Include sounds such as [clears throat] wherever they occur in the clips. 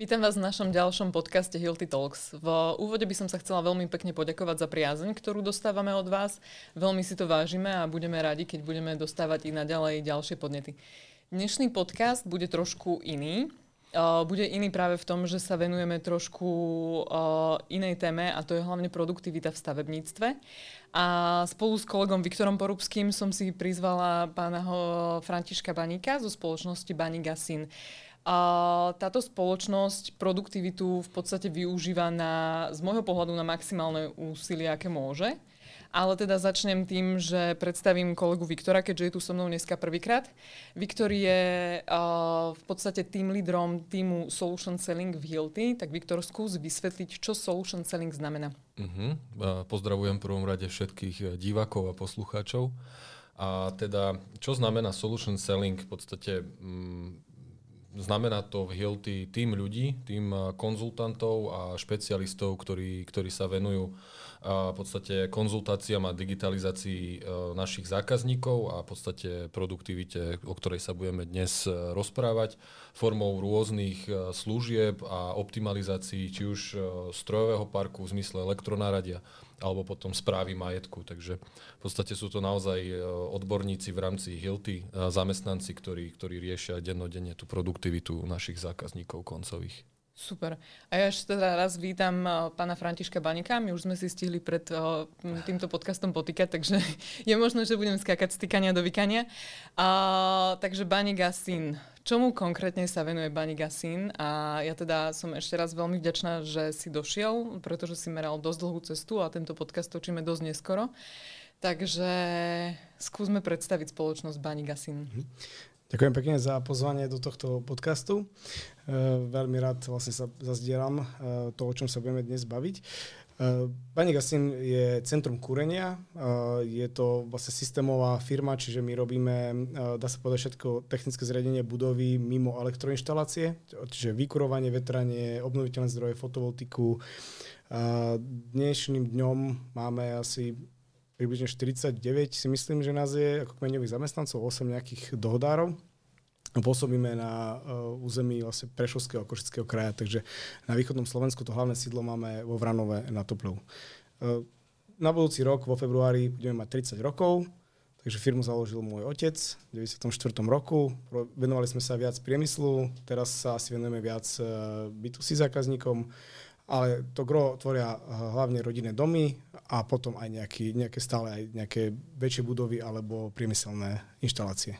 Vítam vás v našom ďalšom podcaste Hilty Talks. V úvode by som sa chcela veľmi pekne poďakovať za priazeň, ktorú dostávame od vás. Veľmi si to vážime a budeme radi, keď budeme dostávať i naďalej ďalšie podnety. Dnešný podcast bude trošku iný. Bude iný práve v tom, že sa venujeme trošku inej téme a to je hlavne produktivita v stavebníctve. A spolu s kolegom Viktorom Porubským som si prizvala pána Františka Baníka zo spoločnosti Baník Syn. A táto spoločnosť produktivitu v podstate využíva na, z môjho pohľadu na maximálne úsilie, aké môže. Ale teda začnem tým, že predstavím kolegu Viktora, keďže je tu so mnou dneska prvýkrát. Viktor je uh, v podstate tým lídrom týmu Solution Selling v Hilty. Tak Viktor, skús vysvetliť, čo Solution Selling znamená. Uh-huh. Pozdravujem v prvom rade všetkých eh, divákov a poslucháčov. A teda, čo znamená Solution Selling? V podstate mm, znamená to v Hilty tým ľudí, tým konzultantov a špecialistov, ktorí, ktorí sa venujú v podstate konzultáciám a digitalizácii e, našich zákazníkov a v podstate produktivite, o ktorej sa budeme dnes e, rozprávať, formou rôznych e, služieb a optimalizácií či už strojového parku v zmysle elektronáradia, alebo potom správy majetku. Takže v podstate sú to naozaj odborníci v rámci Hilty, zamestnanci, ktorí, ktorí riešia dennodenne tú produktivitu našich zákazníkov koncových. Super. A ja ešte teda raz vítam uh, pána Františka Banika. My už sme si stihli pred uh, týmto podcastom potýkať, takže [laughs] je možné, že budem skákať z tykania do vykania. Uh, takže Banik a syn. Čomu konkrétne sa venuje Banik a syn? A ja teda som ešte raz veľmi vďačná, že si došiel, pretože si meral dosť dlhú cestu a tento podcast točíme dosť neskoro. Takže skúsme predstaviť spoločnosť Banik a syn. Mhm. Ďakujem pekne za pozvanie do tohto podcastu. E, veľmi rád vlastne sa zazdielam e, to, o čom sa budeme dnes baviť. E, Pani Gasin je centrum kúrenia. Je to vlastne systémová firma, čiže my robíme, dá sa povedať, všetko technické zriadenie budovy mimo elektroinštalácie, čiže vykurovanie, vetranie, obnoviteľné zdroje, fotovoltiku. Dnešným dňom máme asi približne 49 si myslím, že nás je ako kmeňových zamestnancov, 8 nejakých dohodárov. Pôsobíme na uh, území vlastne Prešovského a Košického kraja, takže na východnom Slovensku to hlavné sídlo máme vo Vranove na Topľov. Uh, na budúci rok vo februári budeme mať 30 rokov, takže firmu založil môj otec v 94. roku. Venovali sme sa viac priemyslu, teraz sa asi venujeme viac uh, B2C zákazníkom ale to gro tvoria eh, hlavne rodinné domy a potom aj nejaký, nejaké stále aj nejaké väčšie budovy alebo priemyselné inštalácie.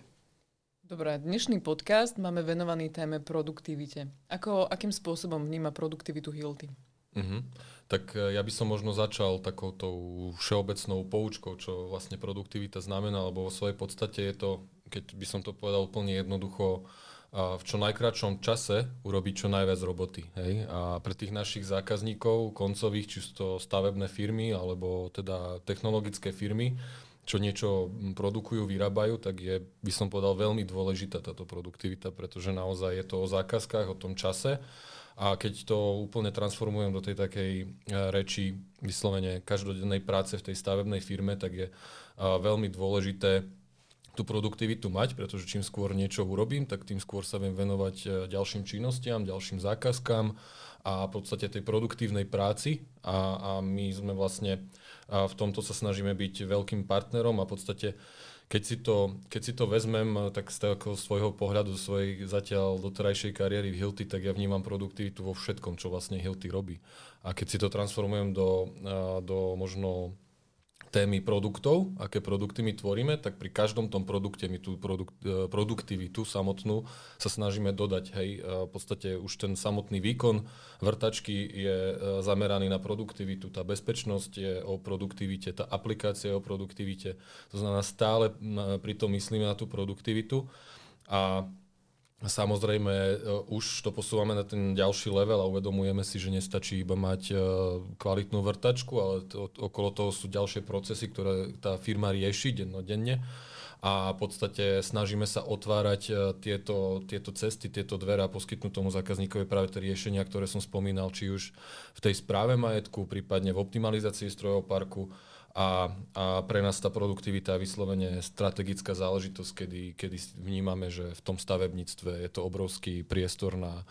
Dobre, dnešný podcast máme venovaný téme produktivite. Ako, akým spôsobom vníma produktivitu Hilty? Uh-huh. Tak eh, ja by som možno začal takouto všeobecnou poučkou, čo vlastne produktivita znamená, lebo vo svojej podstate je to, keď by som to povedal úplne jednoducho, v čo najkračom čase urobiť čo najviac roboty. Hej? A pre tých našich zákazníkov, koncových, či sú to stavebné firmy alebo teda technologické firmy, čo niečo produkujú, vyrábajú, tak je, by som povedal, veľmi dôležitá táto produktivita, pretože naozaj je to o zákazkách, o tom čase. A keď to úplne transformujem do tej takej e, reči vyslovene každodennej práce v tej stavebnej firme, tak je veľmi dôležité tú produktivitu mať, pretože čím skôr niečo urobím, tak tým skôr sa viem venovať e, ďalším činnostiam, ďalším zákazkám a v podstate tej produktívnej práci a, a my sme vlastne a v tomto sa snažíme byť veľkým partnerom a v podstate keď si to, keď si to vezmem e, tak z toho svojho pohľadu, svojej zatiaľ doterajšej kariéry v Hilty, tak ja vnímam produktivitu vo všetkom, čo vlastne Hilty robí. A keď si to transformujem do, e, do možno témy produktov, aké produkty my tvoríme, tak pri každom tom produkte my tú produkt, e, produktivitu samotnú sa snažíme dodať. Hej, e, v podstate už ten samotný výkon vrtačky je e, zameraný na produktivitu, tá bezpečnosť je o produktivite, tá aplikácia je o produktivite. To znamená, stále pri tom myslíme na tú produktivitu a Samozrejme, e, už to posúvame na ten ďalší level a uvedomujeme si, že nestačí iba mať e, kvalitnú vrtačku, ale to, okolo toho sú ďalšie procesy, ktoré tá firma rieši dennodenne. a v podstate snažíme sa otvárať e, tieto, tieto cesty, tieto dvere a poskytnúť tomu zákazníkovi práve tie riešenia, ktoré som spomínal, či už v tej správe majetku, prípadne v optimalizácii strojov parku a, a pre nás tá produktivita je vyslovene strategická záležitosť, kedy, kedy vnímame, že v tom stavebníctve je to obrovský priestor na,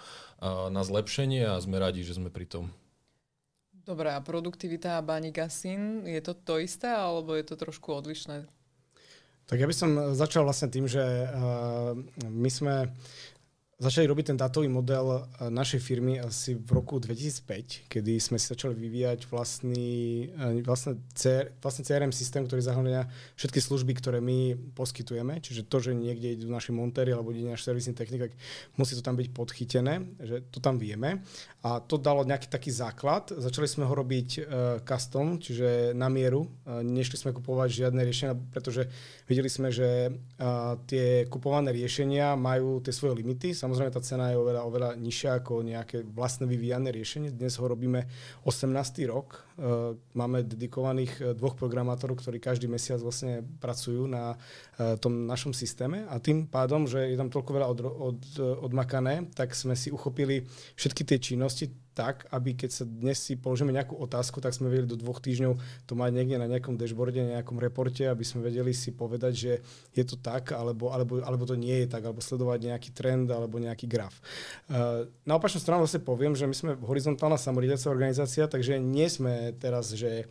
na zlepšenie a sme radi, že sme pri tom. Dobre, a produktivita a Gasin, je to to isté, alebo je to trošku odlišné? Tak ja by som začal vlastne tým, že uh, my sme začali robiť ten dátový model eh, našej firmy asi v roku 2005, kedy sme si začali vyvíjať vlastný, eh, vlastne, CR, vlastne CRM systém, ktorý zahrania všetky služby, ktoré my poskytujeme. Čiže to, že niekde idú naši montéry alebo ide náš servisný technik, tak musí to tam byť podchytené, že to tam vieme. A to dalo nejaký taký základ. Začali sme ho robiť uh, custom, čiže na mieru. Nešli sme kupovať žiadne riešenia, pretože videli sme, že tie kupované riešenia majú tie svoje limity. Tá cena je oveľa, oveľa nižšia ako nejaké vlastné vyvíjane riešenie. Dnes ho robíme 18. rok. Uh, máme dedikovaných dvoch programátorov, ktorí každý mesiac vlastne pracujú na uh, tom našom systéme a tým pádom, že je tam toľko veľa od, od, odmakané, tak sme si uchopili všetky tie činnosti tak, aby keď sa dnes si položíme nejakú otázku, tak sme vedeli do dvoch týždňov to mať niekde na nejakom dashboarde, na nejakom reporte, aby sme vedeli si povedať, že je to tak, alebo, alebo, alebo to nie je tak, alebo sledovať nejaký trend, alebo nejaký graf. Uh, na opačnú stranu zase poviem, že my sme horizontálna samoriadiaca organizácia, takže nie sme teraz, že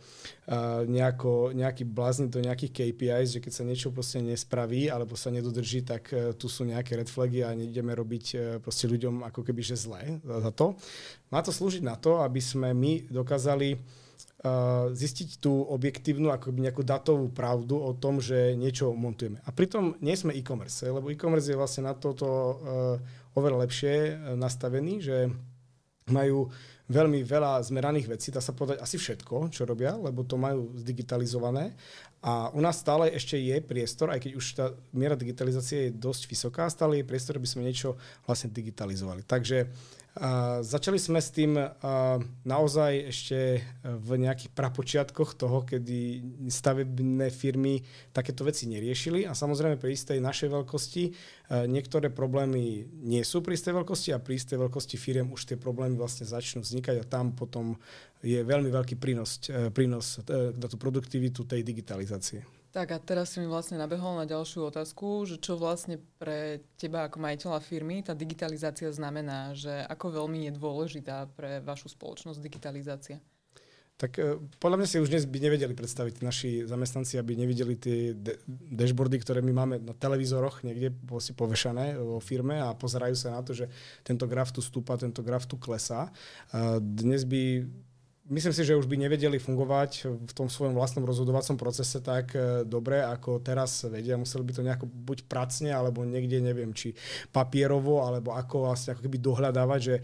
nejako, nejaký blázni do nejakých KPIs, že keď sa niečo proste nespraví, alebo sa nedodrží, tak uh, tu sú nejaké red flagy a nejdeme robiť uh, proste ľuďom ako keby, že zlé za to. Má to slúžiť na to, aby sme my dokázali uh, zistiť tú objektívnu, ako nejakú datovú pravdu o tom, že niečo montujeme. A pritom nie sme e-commerce, lebo e-commerce je vlastne na toto uh, oveľa lepšie nastavený, že majú veľmi veľa zmeraných vecí, dá sa povedať asi všetko, čo robia, lebo to majú zdigitalizované. A u nás stále ešte je priestor, aj keď už tá miera digitalizácie je dosť vysoká, stále je priestor, aby sme niečo vlastne digitalizovali. Takže a začali sme s tým naozaj ešte v nejakých prapočiatkoch toho, kedy stavebné firmy takéto veci neriešili a samozrejme pri istej našej veľkosti niektoré problémy nie sú pri istej veľkosti a pri istej veľkosti firiem už tie problémy vlastne začnú vznikať a tam potom je veľmi veľký prínos, e, prínos e, na tú produktivitu tej digitalizácie. Tak a teraz si mi vlastne nabehol na ďalšiu otázku, že čo vlastne pre teba ako majiteľa firmy tá digitalizácia znamená, že ako veľmi je dôležitá pre vašu spoločnosť digitalizácia? Tak e, podľa mňa si už dnes by nevedeli predstaviť naši zamestnanci, aby nevideli tie de- dashboardy, ktoré my máme na televízoroch niekde si povešané vo firme a pozerajú sa na to, že tento graf tu stúpa, tento graf tu klesá. Dnes by myslím si, že už by nevedeli fungovať v tom svojom vlastnom rozhodovacom procese tak e, dobre, ako teraz vedia. Museli by to nejako buď pracne, alebo niekde, neviem, či papierovo, alebo ako vlastne ako keby dohľadávať, že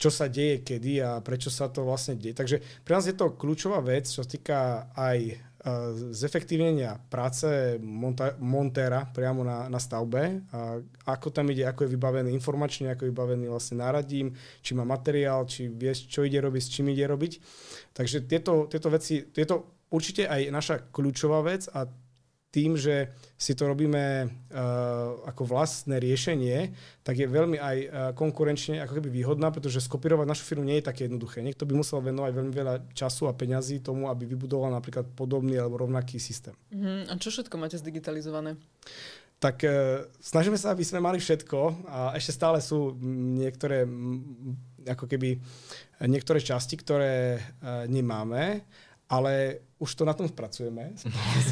čo sa deje kedy a prečo sa to vlastne deje. Takže pre nás je to kľúčová vec, čo sa týka aj zefektívnenia práce monta- montéra priamo na, na stavbe, a ako tam ide, ako je vybavený informačne, ako je vybavený vlastne náradím, či má materiál, či vie, čo ide robiť, s čím ide robiť. Takže tieto, tieto veci, tieto určite aj naša kľúčová vec a tým, že si to robíme uh, ako vlastné riešenie, tak je veľmi aj uh, konkurenčne ako keby výhodná, pretože skopírovať našu firmu nie je také jednoduché. Niekto by musel venovať veľmi veľa času a peňazí tomu, aby vybudoval napríklad podobný alebo rovnaký systém. Uh-huh. A čo všetko máte zdigitalizované? Tak uh, snažíme sa, aby sme mali všetko a ešte stále sú niektoré ako keby niektoré časti, ktoré uh, nemáme, ale už to na tom spracujeme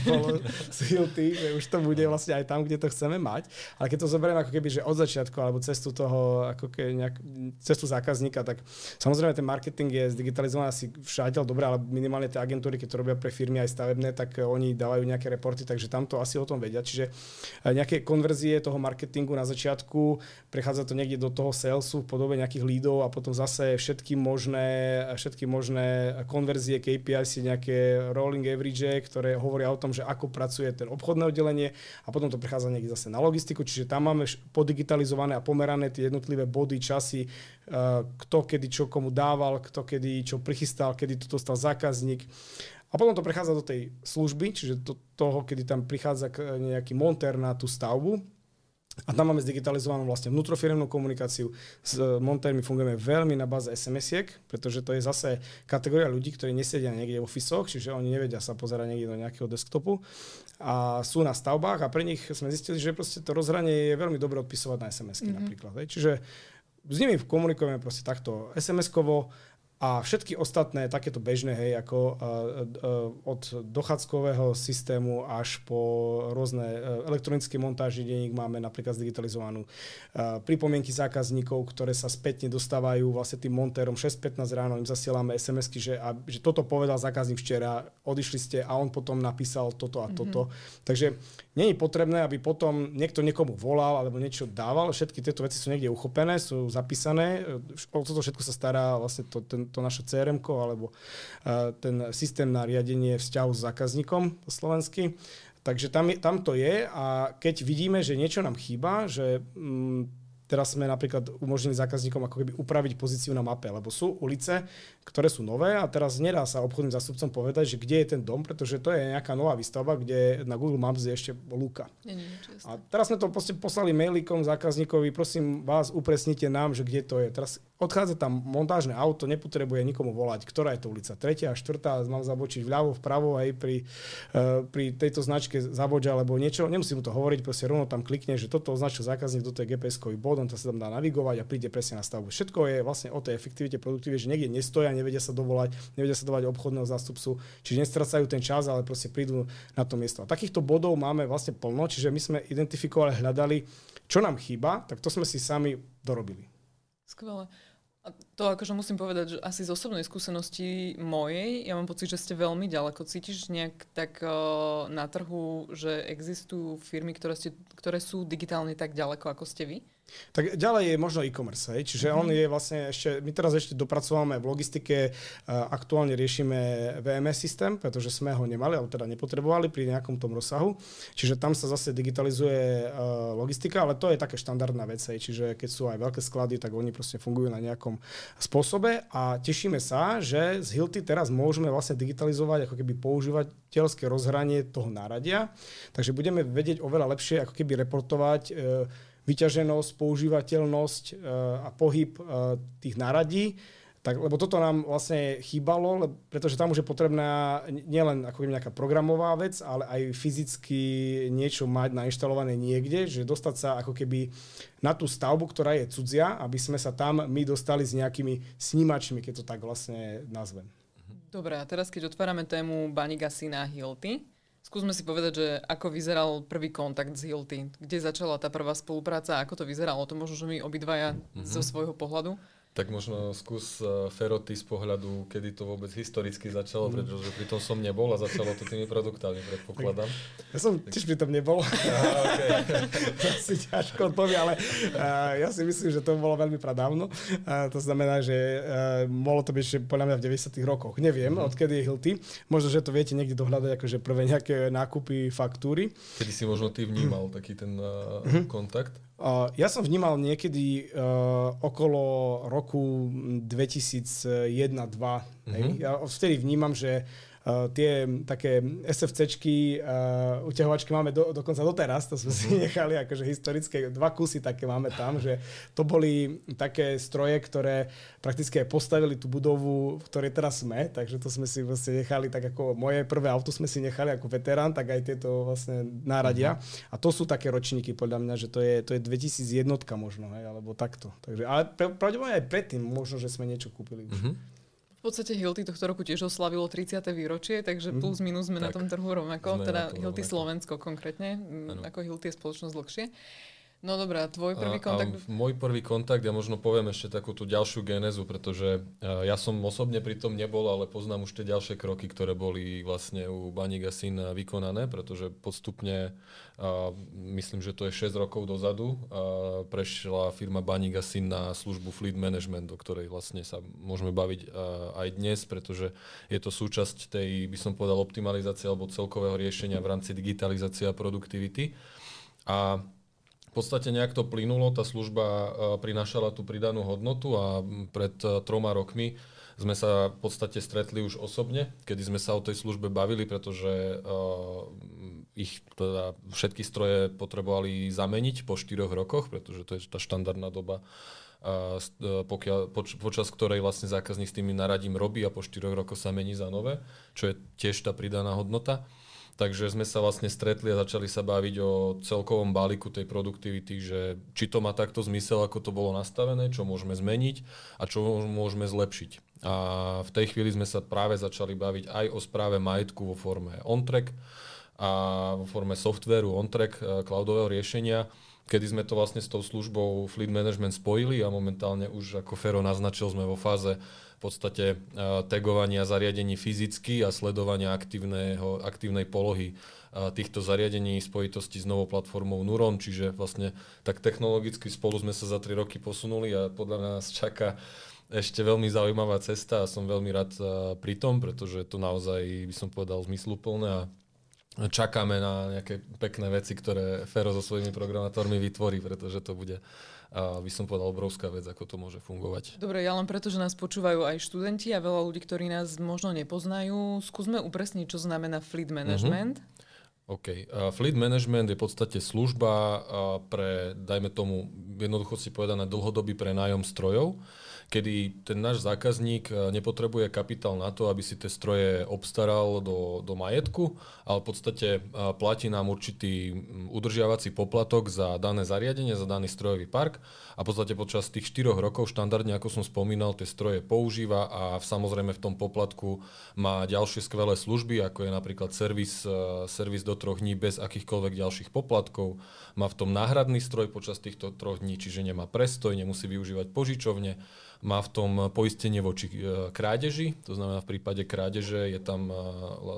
spolu s Hilty, že už to bude vlastne aj tam, kde to chceme mať. Ale keď to zoberieme ako keby, že od začiatku alebo cestu toho, ako ke, nejak, cestu zákazníka, tak samozrejme ten marketing je zdigitalizovaný asi všade, dobre, ale minimálne tie agentúry, keď to robia pre firmy aj stavebné, tak oni dávajú nejaké reporty, takže tam to asi o tom vedia. Čiže eh, nejaké konverzie toho marketingu na začiatku, prechádza to niekde do toho salesu v podobe nejakých lídov a potom zase všetky možné, všetky možné konverzie, KPI si nejaké rolling average, ktoré hovoria o tom, že ako pracuje ten obchodné oddelenie a potom to prechádza niekde zase na logistiku, čiže tam máme podigitalizované a pomerané tie jednotlivé body, časy, eh, kto kedy čo komu dával, kto kedy čo prichystal, kedy to dostal zákazník. A potom to prechádza do tej služby, čiže do toho, kedy tam prichádza nejaký monter na tú stavbu, a tam máme zdigitalizovanú vlastne vnútrofiremnú komunikáciu. S e, montermi fungujeme veľmi na báze SMS-iek, pretože to je zase kategória ľudí, ktorí nesedia niekde v ofisoch, čiže oni nevedia sa pozerať niekde do nejakého desktopu a sú na stavbách a pre nich sme zistili, že proste to rozhranie je veľmi dobre odpisovať na SMS-ky mm-hmm. napríklad. Hej. Čiže s nimi komunikujeme proste takto SMS-kovo, a všetky ostatné takéto bežné, hej, ako uh, uh, od dochádzkového systému až po rôzne uh, elektronické montáži denník máme napríklad zdigitalizovanú uh, pripomienky zákazníkov, ktoré sa spätne dostávajú vlastne tým montérom 6.15 ráno, im zasielame SMS-ky, že, a, že toto povedal zákazník včera, odišli ste a on potom napísal toto a toto. Mm-hmm. Takže je potrebné, aby potom niekto niekomu volal alebo niečo dával. Všetky tieto veci sú niekde uchopené, sú zapísané. O toto všetko sa stará vlastne to, ten, to naše crm alebo uh, ten systém na riadenie vzťahu s zákazníkom po slovensky. Takže tam, tam to je a keď vidíme, že niečo nám chýba, že mm, teraz sme napríklad umožnili zákazníkom ako keby upraviť pozíciu na mape, lebo sú ulice, ktoré sú nové a teraz nedá sa obchodným zástupcom povedať, že kde je ten dom, pretože to je nejaká nová výstavba, kde na Google Maps je ešte lúka. A teraz sme to poslali mailikom zákazníkovi, prosím vás, upresnite nám, že kde to je. Teraz odchádza tam montážne auto, nepotrebuje nikomu volať, ktorá je to ulica, tretia, štvrtá, mám zabočiť vľavo, vpravo aj pri, uh, pri tejto značke zaboča alebo niečo, nemusím mu to hovoriť, proste rovno tam klikne, že toto označil zákazník, toto je GPS-kový bod, on to sa tam dá navigovať a príde presne na stavbu. Všetko je vlastne o tej efektivite, produktivite, že niekde nestoja, nevedia sa dovolať, nevedia sa dovolať obchodného zástupcu, čiže nestracajú ten čas, ale proste prídu na to miesto. A takýchto bodov máme vlastne plno, čiže my sme identifikovali, hľadali, čo nám chýba, tak to sme si sami dorobili. Skvelé. A to akože musím povedať, že asi z osobnej skúsenosti mojej, ja mám pocit, že ste veľmi ďaleko. Cítiš nejak tak uh, na trhu, že existujú firmy, ktoré, ste, ktoré sú digitálne tak ďaleko, ako ste vy? Tak ďalej je možno e-commerce, hej? čiže mm-hmm. on je vlastne ešte, my teraz ešte dopracovávame v logistike, uh, aktuálne riešime VMS systém, pretože sme ho nemali, alebo teda nepotrebovali pri nejakom tom rozsahu, čiže tam sa zase digitalizuje uh, logistika, ale to je také štandardná vec, hej? čiže keď sú aj veľké sklady, tak oni proste fungujú na nejakom spôsobe a tešíme sa, že z Hilty teraz môžeme vlastne digitalizovať ako keby používateľské rozhranie toho náradia, takže budeme vedieť oveľa lepšie ako keby reportovať uh, vyťaženosť, používateľnosť e, a pohyb e, tých náradí. Tak, lebo toto nám vlastne chýbalo, pretože tam už je potrebná nielen ako nejaká programová vec, ale aj fyzicky niečo mať nainštalované niekde, že dostať sa ako keby na tú stavbu, ktorá je cudzia, aby sme sa tam my dostali s nejakými snímačmi, keď to tak vlastne nazvem. Dobre, a teraz keď otvárame tému Banigasi na Hilty, Skúsme si povedať, že ako vyzeral prvý kontakt s Hilty. Kde začala tá prvá spolupráca, ako to vyzeralo? To možno, že my obidvaja mm-hmm. zo svojho pohľadu. Tak možno skús uh, Feroty z pohľadu, kedy to vôbec historicky začalo, mm. pretože pri tom som nebol a začalo to tými produktami, predpokladám. Ja som tiež pri tom nebol. Aha, okay. [laughs] to si ťažko odpovie, ale uh, ja si myslím, že to bolo veľmi pradávno. Uh, to znamená, že uh, mohlo to byť ešte podľa mňa v 90 rokoch. Neviem, mm. odkedy je Hilty. Možno, že to viete niekde dohľadať, akože prvé nejaké nákupy, faktúry. Kedy si možno ty vnímal taký ten uh, mm. kontakt? Uh, ja som vnímal niekedy uh, okolo roku 2001-2002. Mm-hmm. Ja vtedy vnímam, že tie také SFCčky, uh, uťahovačky máme do, dokonca doteraz, to sme si mhm. nechali akože historické, dva kusy také máme tam, že to boli také stroje, ktoré prakticky aj postavili tú budovu, v ktorej teraz sme, takže to sme si vlastne nechali tak ako moje prvé auto sme si nechali ako veterán, tak aj tieto vlastne náradia. Uh-huh. A to sú také ročníky podľa mňa, že to je, to je 2001 možno, hej, alebo takto. Takže, ale pravdepodobne aj predtým možno, že sme niečo kúpili už. Uh-huh. V podstate Hilty tohto roku tiež oslavilo 30. výročie, takže mhm. plus minus sme tak. na tom trhu rovnako, teda Hilty Slovensko konkrétne, ano. ako Hilty je spoločnosť dlhšie. No dobré, a tvoj prvý kontakt? A, a môj prvý kontakt, ja možno poviem ešte takú tú ďalšiu genezu, pretože ja som osobne pri tom nebol, ale poznám už tie ďalšie kroky, ktoré boli vlastne u Baniga Syn vykonané, pretože postupne, a myslím, že to je 6 rokov dozadu, a prešla firma Baniga Syn na službu Fleet Management, o ktorej vlastne sa môžeme baviť aj dnes, pretože je to súčasť tej, by som povedal, optimalizácie alebo celkového riešenia v rámci digitalizácie a produktivity. A v podstate nejak to plynulo, tá služba e, prinášala tú pridanú hodnotu a pred e, troma rokmi sme sa v podstate stretli už osobne, kedy sme sa o tej službe bavili, pretože uh, ich teda všetky stroje potrebovali zameniť po 4 rokoch, pretože to je tá štandardná doba a pokiaľ, poč, počas ktorej vlastne zákazník s tými naradím robí a po 4 rokoch sa mení za nové, čo je tiež tá pridaná hodnota. Takže sme sa vlastne stretli a začali sa baviť o celkovom balíku tej produktivity, že či to má takto zmysel, ako to bolo nastavené, čo môžeme zmeniť a čo môžeme zlepšiť. A v tej chvíli sme sa práve začali baviť aj o správe majetku vo forme on-track a vo forme softvéru on-track e, cloudového riešenia, kedy sme to vlastne s tou službou Fleet Management spojili a momentálne už ako Fero naznačil, sme vo fáze v podstate e, tagovania zariadení fyzicky a sledovania aktívnej polohy e, týchto zariadení v spojitosti s novou platformou Nuron, čiže vlastne tak technologicky spolu sme sa za 3 roky posunuli a podľa nás čaká ešte veľmi zaujímavá cesta a som veľmi rád e, pri tom, pretože to naozaj by som povedal zmysluplné a čakáme na nejaké pekné veci, ktoré Fero so svojimi programátormi vytvorí, pretože to bude a by som povedal obrovská vec, ako to môže fungovať. Dobre, ja len preto, že nás počúvajú aj študenti a veľa ľudí, ktorí nás možno nepoznajú, skúsme upresniť, čo znamená fleet management. Uh-huh. OK. Uh, fleet management je v podstate služba uh, pre, dajme tomu, jednoducho si povedané, dlhodobý prenájom strojov kedy ten náš zákazník e, nepotrebuje kapitál na to, aby si tie stroje obstaral do, do majetku, ale v podstate e, platí nám určitý udržiavací poplatok za dané zariadenie, za daný strojový park a v podstate počas tých 4 rokov štandardne, ako som spomínal, tie stroje používa a samozrejme v tom poplatku má ďalšie skvelé služby, ako je napríklad servis, e, servis do troch dní bez akýchkoľvek ďalších poplatkov, má v tom náhradný stroj počas týchto troch dní, čiže nemá prestoj, nemusí využívať požičovne, má v tom poistenie voči e, krádeži, to znamená v prípade krádeže je tam e,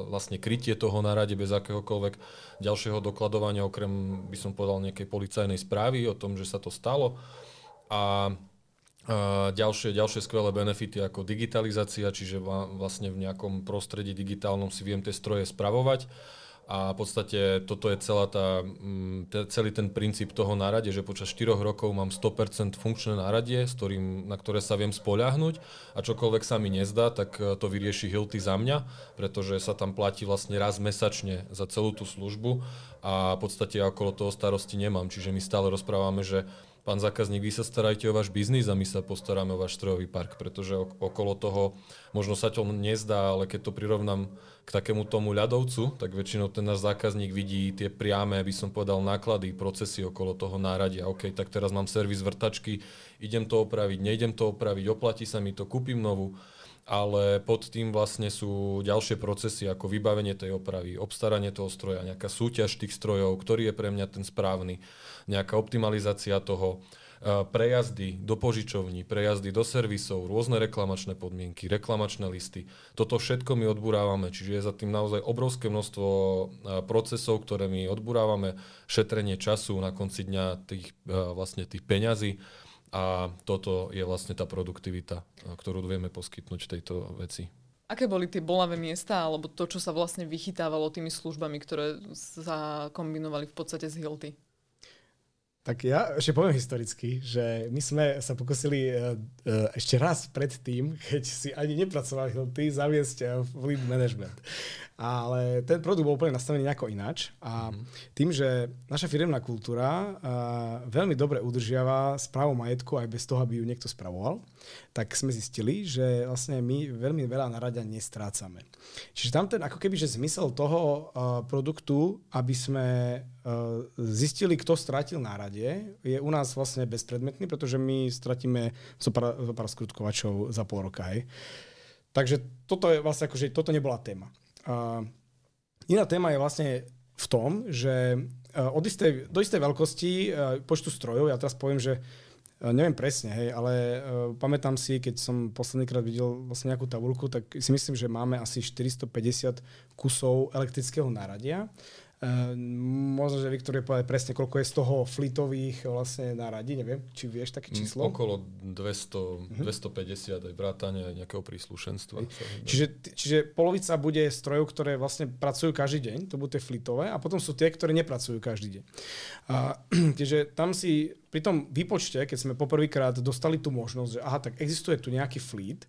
vlastne krytie toho na rade bez akéhokoľvek ďalšieho dokladovania, okrem by som povedal nejakej policajnej správy o tom, že sa to stalo. A ďalšie, ďalšie skvelé benefity ako digitalizácia, čiže vlastne v nejakom prostredí digitálnom si viem tie stroje spravovať a v podstate toto je celá tá, mm, celý ten princíp toho náradie, že počas 4 rokov mám 100% funkčné náradie, s ktorým, na ktoré sa viem spoľahnúť a čokoľvek sa mi nezdá, tak e, to vyrieši Hilty za mňa, pretože sa tam platí vlastne raz mesačne za celú tú službu a v podstate okolo toho starosti nemám. Čiže my stále rozprávame, že pán zákazník, vy sa starajte o váš biznis a my sa postaráme o váš strojový park, pretože okolo toho možno sa to nezdá, ale keď to prirovnám k takému tomu ľadovcu, tak väčšinou ten náš zákazník vidí tie priame, by som povedal, náklady, procesy okolo toho náradia. OK, tak teraz mám servis vrtačky, idem to opraviť, nejdem to opraviť, oplatí sa mi to, kúpim novú ale pod tým vlastne sú ďalšie procesy ako vybavenie tej opravy, obstaranie toho stroja, nejaká súťaž tých strojov, ktorý je pre mňa ten správny, nejaká optimalizácia toho, prejazdy do požičovní, prejazdy do servisov, rôzne reklamačné podmienky, reklamačné listy. Toto všetko my odburávame, čiže je za tým naozaj obrovské množstvo e, procesov, ktoré my odburávame, šetrenie času na konci dňa tých, e, vlastne tých peňazí a toto je vlastne tá produktivita, ktorú vieme poskytnúť tejto veci. Aké boli tie bolavé miesta, alebo to, čo sa vlastne vychytávalo tými službami, ktoré sa kombinovali v podstate z Hilty? Tak ja ešte poviem historicky, že my sme sa pokusili uh, uh, ešte raz pred tým, keď si ani nepracovali Hilty, zaviesť uh, lead management ale ten produkt bol úplne nastavený nejako ináč a mhm. tým, že naša firemná kultúra veľmi dobre udržiava správu majetku aj bez toho, aby ju niekto spravoval, tak sme zistili, že vlastne my veľmi veľa na radia nestrácame. Čiže tam ten ako keby, že zmysel toho uh, produktu, aby sme uh, zistili, kto stratil na rade, je u nás vlastne bezpredmetný, pretože my stratíme zo pár, zo pár skrutkovačov za pol roka. Hej. Takže toto je vlastne akože, toto nebola téma. A iná téma je vlastne v tom, že e, od istej, do istej veľkosti počtu strojov, ja teraz poviem, že neviem presne, hej, ale uh, pamätám si, keď som poslednýkrát videl vlastne nejakú tabulku, tak si myslím, že máme asi 450 kusov elektrického náradia možno, že Viktor je povedať presne, koľko je z toho flitových vlastne náradí, neviem, či vieš také mm, číslo? Okolo 200, uh-huh. 250 aj vrátania aj nejakého príslušenstva. Čiže, čiže polovica bude strojov, ktoré vlastne pracujú každý deň, to budú tie flitové, a potom sú tie, ktoré nepracujú každý deň. A, [clears throat] čiže tam si pri tom výpočte, keď sme poprvýkrát dostali tú možnosť, že aha, tak existuje tu nejaký fleet,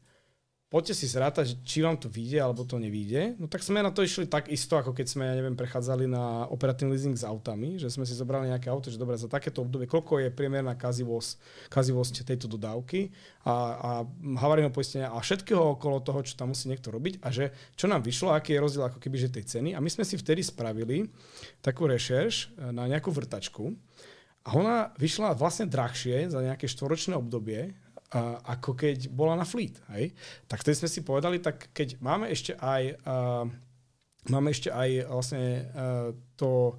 poďte si zrátať, či vám to vyjde alebo to nevyjde. No tak sme na to išli tak isto, ako keď sme, ja neviem, prechádzali na operatívny leasing s autami, že sme si zobrali nejaké auto, že dobre, za takéto obdobie, koľko je priemerná kazivosť, kazivosť tejto dodávky a, a havarijného poistenia a všetkého okolo toho, čo tam musí niekto robiť a že čo nám vyšlo, aký je rozdiel ako keby že tej ceny. A my sme si vtedy spravili takú rešerš e, na nejakú vrtačku a ona vyšla vlastne drahšie za nejaké štvoročné obdobie ako keď bola na Fleet. Hej? Tak vtedy sme si povedali, tak keď máme ešte aj, uh, máme ešte aj vlastne uh, to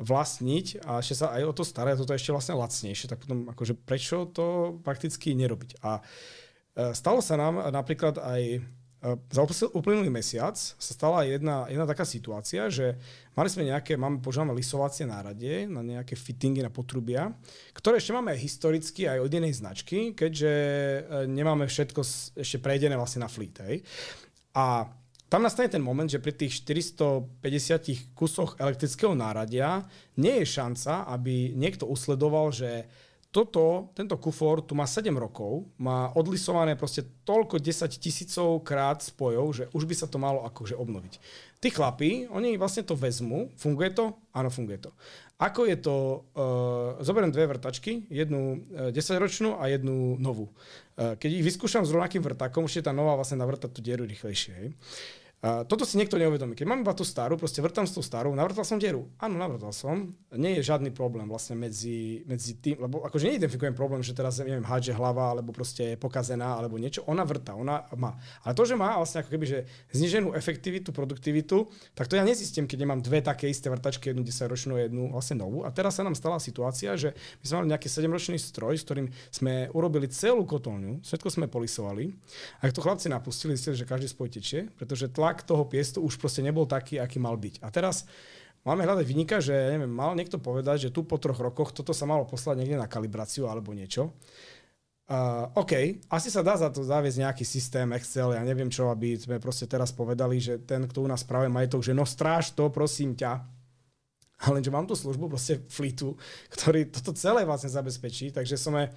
vlastniť a ešte sa aj o to starať, toto je ešte vlastne lacnejšie, tak potom akože prečo to prakticky nerobiť. A uh, stalo sa nám napríklad aj za uplynulý mesiac sa stala jedna, jedna taká situácia, že mali sme nejaké, máme, používame lisovacie nárade na nejaké fittingy na potrubia, ktoré ešte máme historicky, aj od jednej značky, keďže e, nemáme všetko ešte prejdené vlastne na fleet. Hej. A tam nastane ten moment, že pri tých 450 kusoch elektrického náradia nie je šanca, aby niekto usledoval, že toto, tento kufor tu má 7 rokov, má odlisované proste toľko 10 tisícov krát spojov, že už by sa to malo akože obnoviť. Tí chlapí, oni vlastne to vezmú, funguje to? Áno, funguje to. Ako je to, uh, zoberiem dve vrtačky, jednu uh, 10-ročnú a jednu novú. Uh, keď ich vyskúšam s rovnakým vrtakom, už je tá nová vlastne navrtať tú dieru rýchlejšie. Hej. Toto si niekto neuvedomí. Keď mám iba tú starú, proste vrtám s tou starou, navrtal som dieru. Áno, navrtal som. Nie je žiadny problém vlastne medzi, medzi tým, lebo akože neidentifikujem problém, že teraz neviem, hádže hlava, alebo proste je pokazená, alebo niečo. Ona vrta, ona má. Ale to, že má vlastne ako keby, že zniženú efektivitu, produktivitu, tak to ja nezistím, keď nemám dve také isté vrtačky, jednu 10 ročnú, jednu vlastne novú. A teraz sa nám stala situácia, že my sme mali nejaký 7-ročný stroj, s ktorým sme urobili celú kotolňu, všetko sme polisovali. A to chlapci napustili, zistili, že každý spoj pretože tlak tlak toho piestu už proste nebol taký, aký mal byť. A teraz máme hľadať vynika, že neviem, mal niekto povedať, že tu po troch rokoch toto sa malo poslať niekde na kalibráciu alebo niečo. Uh, OK, asi sa dá za to zaviesť nejaký systém Excel, ja neviem čo, aby sme proste teraz povedali, že ten, kto u nás práve majetok, že no stráž to, prosím ťa. Ale že mám tú službu proste flitu, ktorý toto celé vlastne zabezpečí, takže sme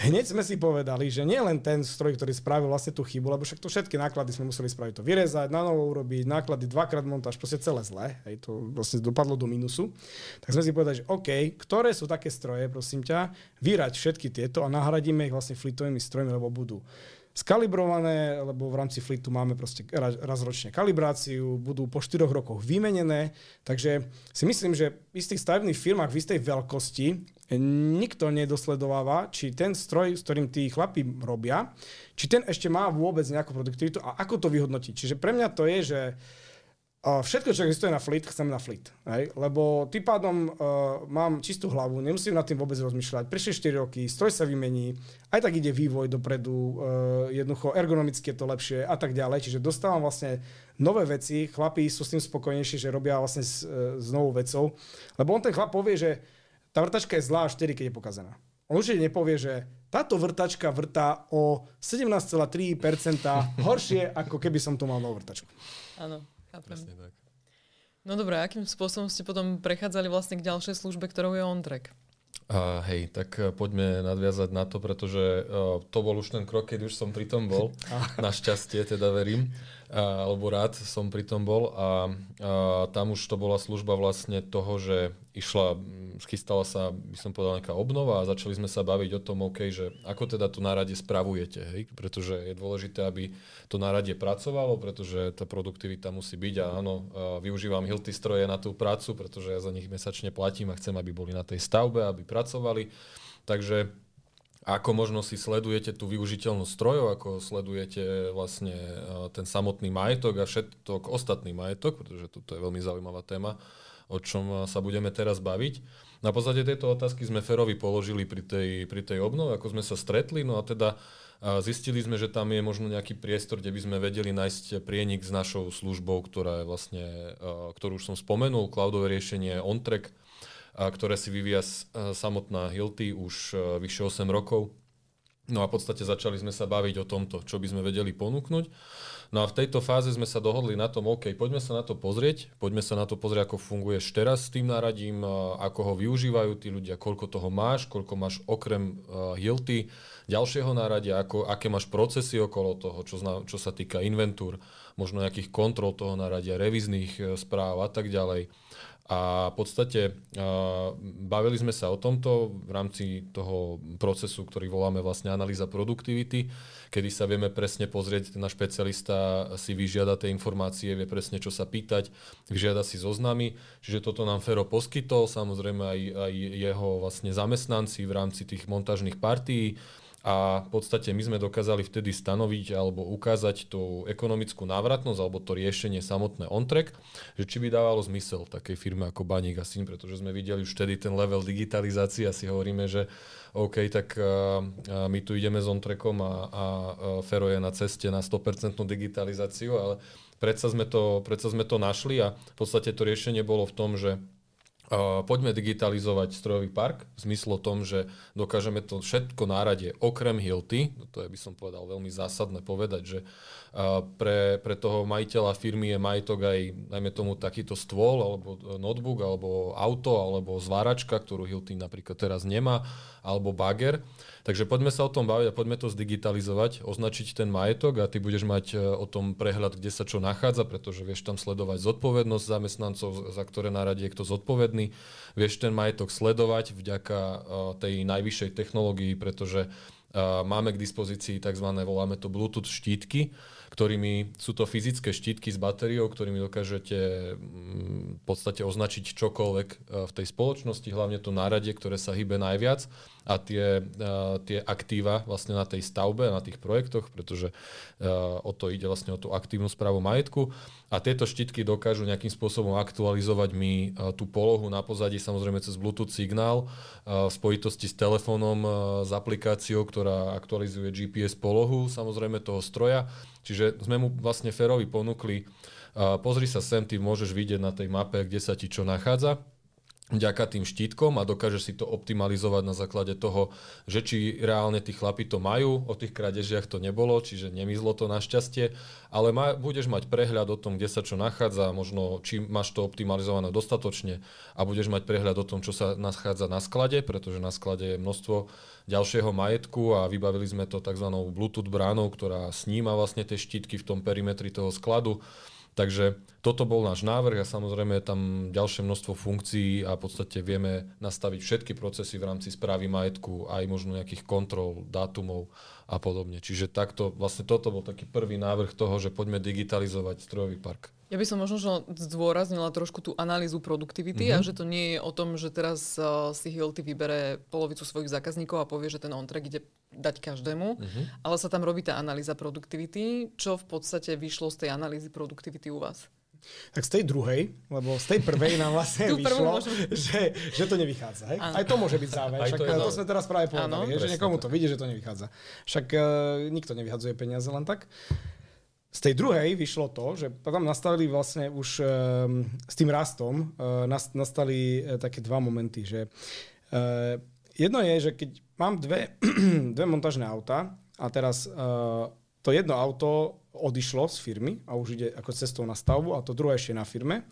hneď sme si povedali, že nie len ten stroj, ktorý spravil vlastne tú chybu, lebo však to všetky náklady sme museli spraviť to vyrezať, na novo urobiť, náklady dvakrát montáž, proste celé zle, hej, to vlastne dopadlo do minusu. Tak sme si povedali, že OK, ktoré sú také stroje, prosím ťa, vyrať všetky tieto a nahradíme ich vlastne flitovými strojmi, lebo budú skalibrované, lebo v rámci flitu máme proste raz ročne kalibráciu, budú po 4 rokoch vymenené, takže si myslím, že v istých stavebných firmách v istej veľkosti nikto nedosledováva, či ten stroj, s ktorým tí chlapi robia, či ten ešte má vôbec nejakú produktivitu a ako to vyhodnotiť. Čiže pre mňa to je, že všetko, čo existuje na fleet, chcem na fleet. Hej? Lebo tým pádom uh, mám čistú hlavu, nemusím nad tým vôbec rozmýšľať. Prešli 4 roky, stroj sa vymení, aj tak ide vývoj dopredu, uh, jednoducho ergonomicky je to lepšie a tak ďalej. Čiže dostávam vlastne nové veci, chlapí sú s tým spokojnejší, že robia vlastne s, uh, s novou vecou. Lebo on ten chlap povie, že tá vrtačka je zlá až vtedy, keď je pokazená. On určite nepovie, že táto vrtačka vrtá o 17,3% horšie, ako keby som tu mal novú vrtačku. Áno, chápem. tak. No dobré, akým spôsobom ste potom prechádzali vlastne k ďalšej službe, ktorou je OnTrack? Uh, hej, tak uh, poďme nadviazať na to, pretože uh, to bol už ten krok, keď už som pri tom bol. [laughs] Našťastie teda verím alebo rád som pri tom bol a, a tam už to bola služba vlastne toho, že išla, schystala sa, by som povedal, nejaká obnova a začali sme sa baviť o tom, OK, že ako teda to náradie spravujete, hej? pretože je dôležité, aby to náradie pracovalo, pretože tá produktivita musí byť a áno, využívam Hilty stroje na tú prácu, pretože ja za nich mesačne platím a chcem, aby boli na tej stavbe, aby pracovali. Takže ako možno si sledujete tú využiteľnosť strojov, ako sledujete vlastne ten samotný majetok a všetok ostatný majetok, pretože toto je veľmi zaujímavá téma, o čom sa budeme teraz baviť. Na podstate tejto otázky sme Ferovi položili pri tej, pri tej obnove, ako sme sa stretli, no a teda zistili sme, že tam je možno nejaký priestor, kde by sme vedeli nájsť prienik s našou službou, ktorá je vlastne, ktorú už som spomenul, cloudové riešenie OnTrack, ktoré si vyvíja samotná Hilty už e, vyše 8 rokov. No a v podstate začali sme sa baviť o tomto, čo by sme vedeli ponúknuť. No a v tejto fáze sme sa dohodli na tom, OK, poďme sa na to pozrieť, poďme sa na to pozrieť, ako funguješ teraz s tým náradím, ako ho využívajú tí ľudia, koľko toho máš, koľko máš okrem uh, ďalšieho náradia, ako, aké máš procesy okolo toho, čo, zna, čo sa týka inventúr, možno nejakých kontrol toho náradia, revizných správ a tak ďalej. A v podstate uh, bavili sme sa o tomto v rámci toho procesu, ktorý voláme vlastne analýza produktivity, kedy sa vieme presne pozrieť, náš špecialista si vyžiada tie informácie, vie presne, čo sa pýtať, vyžiada si zoznamy, čiže toto nám Fero poskytol, samozrejme aj, aj jeho vlastne zamestnanci v rámci tých montážnych partií, a v podstate my sme dokázali vtedy stanoviť alebo ukázať tú ekonomickú návratnosť alebo to riešenie samotné ontrek, že či by dávalo zmysel takej firme ako Baník a Syn, pretože sme videli už vtedy ten level digitalizácie a si hovoríme, že OK, tak uh, my tu ideme s ontrekom a, a Fero je na ceste na 100% digitalizáciu, ale predsa sme, to, predsa sme to našli a v podstate to riešenie bolo v tom, že poďme digitalizovať strojový park v zmysle tom, že dokážeme to všetko náradie okrem Hilty, to je by som povedal veľmi zásadné povedať, že uh, pre, pre toho majiteľa firmy je majetok aj, najmä tomu, takýto stôl, alebo notebook, alebo auto, alebo zváračka, ktorú Hilty napríklad teraz nemá, alebo bager. Takže poďme sa o tom baviť a poďme to zdigitalizovať, označiť ten majetok a ty budeš mať e, o tom prehľad, kde sa čo nachádza, pretože vieš tam sledovať zodpovednosť zamestnancov, za ktoré naradie je kto zodpovedný. Vieš ten majetok sledovať vďaka e, tej najvyššej technológii, pretože e, máme k dispozícii tzv. voláme to Bluetooth štítky, ktorými sú to fyzické štítky s batériou, ktorými dokážete mm, v podstate označiť čokoľvek e, v tej spoločnosti, hlavne to náradie, ktoré sa hýbe najviac a tie, e, tie aktíva vlastne na tej stavbe, na tých projektoch, pretože e, o to ide vlastne o tú aktívnu správu majetku. A tieto štítky dokážu nejakým spôsobom aktualizovať mi tú polohu na pozadí, samozrejme cez Bluetooth signál, v spojitosti s telefónom, s aplikáciou, ktorá aktualizuje GPS polohu samozrejme toho stroja Čiže sme mu vlastne Ferovi ponúkli, pozri sa sem, ty môžeš vidieť na tej mape, kde sa ti čo nachádza vďaka tým štítkom a dokážeš si to optimalizovať na základe toho, že či reálne tí chlapi to majú, o tých krádežiach to nebolo, čiže nemizlo to našťastie, ale ma, budeš mať prehľad o tom, kde sa čo nachádza, možno či máš to optimalizované dostatočne a budeš mať prehľad o tom, čo sa nachádza na sklade, pretože na sklade je množstvo ďalšieho majetku a vybavili sme to tzv. Bluetooth bránou, ktorá sníma vlastne tie štítky v tom perimetri toho skladu Takže toto bol náš návrh a samozrejme je tam ďalšie množstvo funkcií a v podstate vieme nastaviť všetky procesy v rámci správy majetku, aj možno nejakých kontrol, dátumov a podobne. Čiže takto, vlastne toto bol taký prvý návrh toho, že poďme digitalizovať strojový park. Ja by som možno zdôraznila trošku tú analýzu produktivity mm-hmm. a mhm. že to nie je o tom, že teraz uh, si Hilty vybere polovicu svojich zákazníkov a povie, že ten on-track ide dať každému, mm-hmm. ale sa tam robí tá analýza produktivity. Čo v podstate vyšlo z tej analýzy produktivity u vás? Tak z tej druhej, lebo z tej prvej nám vlastne [laughs] vyšlo, že, že to nevychádza. Hej? Aj to môže byť záver. Však to, to sme teraz práve povedali, že niekomu to vidí, že to nevychádza. Však uh, nikto nevyhadzuje peniaze len tak. Z tej druhej vyšlo to, že tam nastavili vlastne už um, s tým rastom, uh, nastali uh, také dva momenty, že uh, jedno je, že keď mám dve, [clears throat] dve montažné auta a teraz uh, to jedno auto odišlo z firmy a už ide ako cestou na stavbu a to druhé ešte na firme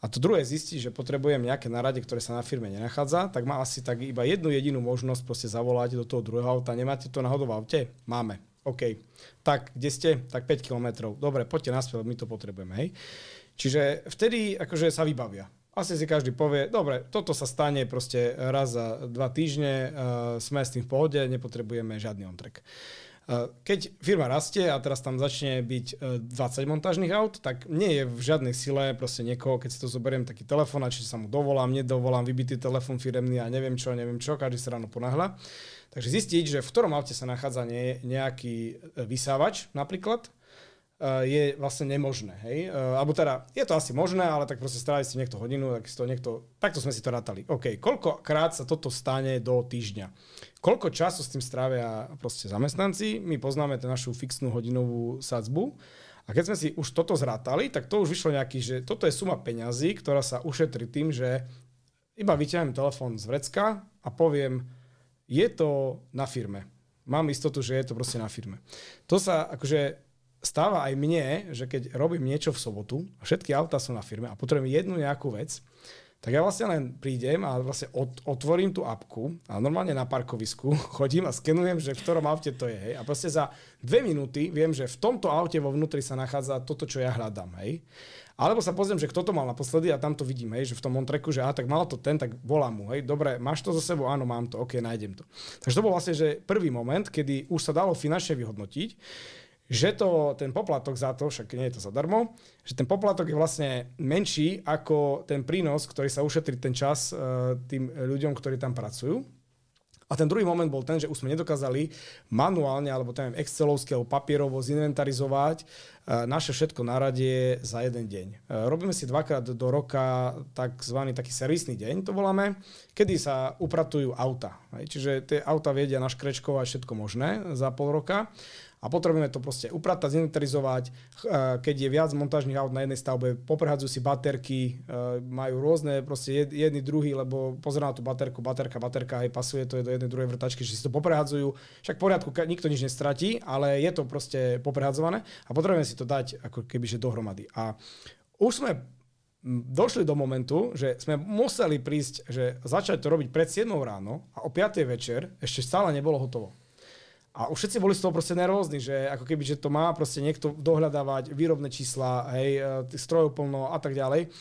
a to druhé zistí, že potrebujem nejaké narade, ktoré sa na firme nenachádza, tak má asi tak iba jednu jedinú možnosť proste zavolať do toho druhého auta. Nemáte to náhodou v aute? Máme. OK. Tak, kde ste? Tak 5 kilometrov. Dobre, poďte naspäť, my to potrebujeme, hej. Čiže vtedy akože sa vybavia. Asi si každý povie, dobre, toto sa stane proste raz za dva týždne, uh, sme s tým v pohode, nepotrebujeme žiadny ontrek. Uh, keď firma rastie a teraz tam začne byť uh, 20 montážnych aut, tak nie je v žiadnej sile proste niekoho, keď si to zoberiem taký telefón a či sa mu dovolám, nedovolám, vybitý telefón firemný a neviem čo, neviem čo, každý sa ráno ponáhľa. Takže zistiť, že v ktorom aute sa nachádza nejaký e, vysávač napríklad, e, je vlastne nemožné. Hej? E, alebo teda, je to asi možné, ale tak proste strávi si niekto hodinu, tak si to niekto, takto sme si to rátali. OK, koľkokrát sa toto stane do týždňa? Koľko času s tým strávia proste zamestnanci? My poznáme tú našu fixnú hodinovú sadzbu. A keď sme si už toto zrátali, tak to už vyšlo nejaký, že toto je suma peňazí, ktorá sa ušetrí tým, že iba vyťahnem telefón z vrecka a poviem, je to na firme. Mám istotu, že je to proste na firme. To sa akože stáva aj mne, že keď robím niečo v sobotu a všetky autá sú na firme a potrebujem jednu nejakú vec, tak ja vlastne len prídem a vlastne otvorím tú apku a normálne na parkovisku [laughs] chodím a skenujem, že v ktorom aute to je. Hej. A proste za dve minúty viem, že v tomto aute vo vnútri sa nachádza toto, čo ja hľadám. Hej. Alebo sa pozriem, že kto to mal naposledy a tam to vidím, hej, že v tom Montreku, že a tak mal to ten, tak volám mu, hej, dobre, máš to zo sebou, áno, mám to, ok, nájdem to. Takže to bol vlastne, že prvý moment, kedy už sa dalo finančne vyhodnotiť, že to, ten poplatok za to, však nie je to zadarmo, že ten poplatok je vlastne menší ako ten prínos, ktorý sa ušetrí ten čas uh, tým ľuďom, ktorí tam pracujú. A ten druhý moment bol ten, že už sme nedokázali manuálne, alebo tam excelovské, alebo papierovo zinventarizovať uh, naše všetko na rade za jeden deň. Uh, robíme si dvakrát do roka takzvaný taký servisný deň, to voláme, kedy sa upratujú auta. Čiže tie auta vedia naškrečkovať všetko možné za pol roka a potrebujeme to proste upratať, zinventarizovať. Keď je viac montážnych aut na jednej stavbe, poprehádzajú si baterky, e, majú rôzne proste jedny druhý, lebo pozerá na tú baterku, baterka, baterka, aj pasuje to do jednej druhej vrtačky, že si to poprehádzajú. Však v poriadku, nikto nič nestratí, ale je to proste poprehadzované a potrebujeme si to dať ako kebyže dohromady. A už sme došli do momentu, že sme museli prísť, že začať to robiť pred 7 ráno a o 5 večer ešte stále nebolo hotovo. A už všetci boli z toho proste nervózni, že ako keby, že to má proste niekto dohľadávať, výrobné čísla, hej, e, strojov plno a tak ďalej.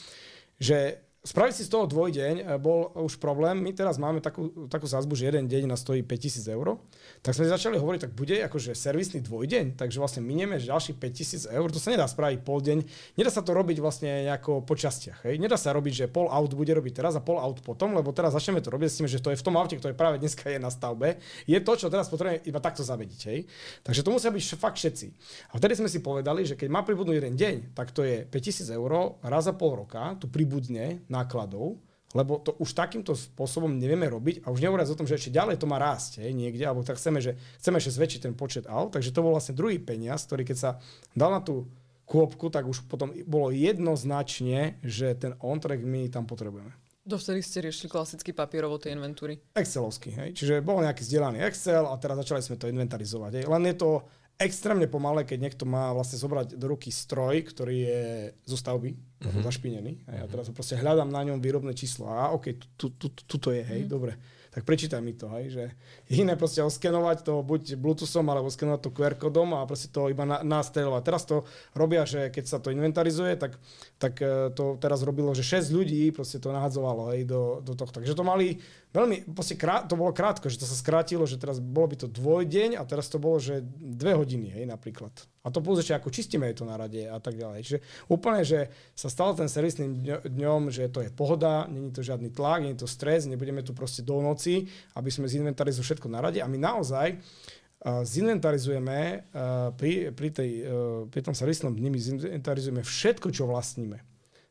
Že Spraviť si z toho dvojdeň e, bol už problém. My teraz máme takú, takú zázbu, že jeden deň nás stojí 5000 eur. Tak sme začali hovoriť, tak bude akože servisný dvojdeň, takže vlastne minieme ďalších 5000 eur. To sa nedá spraviť pol deň. Nedá sa to robiť vlastne nejako po častiach. Hej. Nedá sa robiť, že pol aut bude robiť teraz a pol aut potom, lebo teraz začneme to robiť s tým, že to je v tom aute, ktoré práve dneska je na stavbe. Je to, čo teraz potrebujeme iba takto zavediť. Hej. Takže to musia byť fakt všetci. A vtedy sme si povedali, že keď má pribudnúť jeden deň, tak to je 5000 eur raz za pol roka, tu pribudne nákladov, lebo to už takýmto spôsobom nevieme robiť a už nehovoriac o tom, že ešte ďalej to má rásť hej, niekde, alebo tak chceme, že chceme ešte zväčšiť ten počet aut, takže to bol vlastne druhý peniaz, ktorý keď sa dal na tú kôpku, tak už potom bolo jednoznačne, že ten on-track my tam potrebujeme. Dovtedy ste riešili klasicky papierovo tie inventúry? Excelovsky, hej. Čiže bol nejaký zdieľaný Excel a teraz začali sme to inventarizovať. Hej. Len je to extrémne pomalé, keď niekto má vlastne zobrať do ruky stroj, ktorý je zo stavby, uh-huh. zašpinený. A ja mhm. teraz proste hľadám na ňom výrobné číslo. A OK, tu, tu, tu, tu to je, hej, uh-huh. dobre tak prečítaj mi to, hej, že iné proste oskenovať to buď Bluetoothom alebo skenovať to QR kódom a proste to iba na, nastreľovať. Teraz to robia, že keď sa to inventarizuje, tak, tak e, to teraz robilo, že 6 ľudí proste to nahadzovalo hej, do, do tohto. Takže to mali veľmi, proste krát, to bolo krátko, že to sa skrátilo, že teraz bolo by to dvojdeň a teraz to bolo, že dve hodiny, hej, napríklad. A to plus ešte ako čistíme to na rade a tak ďalej. Čiže úplne, že sa stal ten servisným dňom, že to je pohoda, není to žiadny tlak, není to stres, nebudeme tu proste do noci, aby sme zinventarizovali všetko na rade. A my naozaj uh, zinventarizujeme pri, pri, tej, uh, pri tom servisnom dni, my zinventarizujeme všetko, čo vlastníme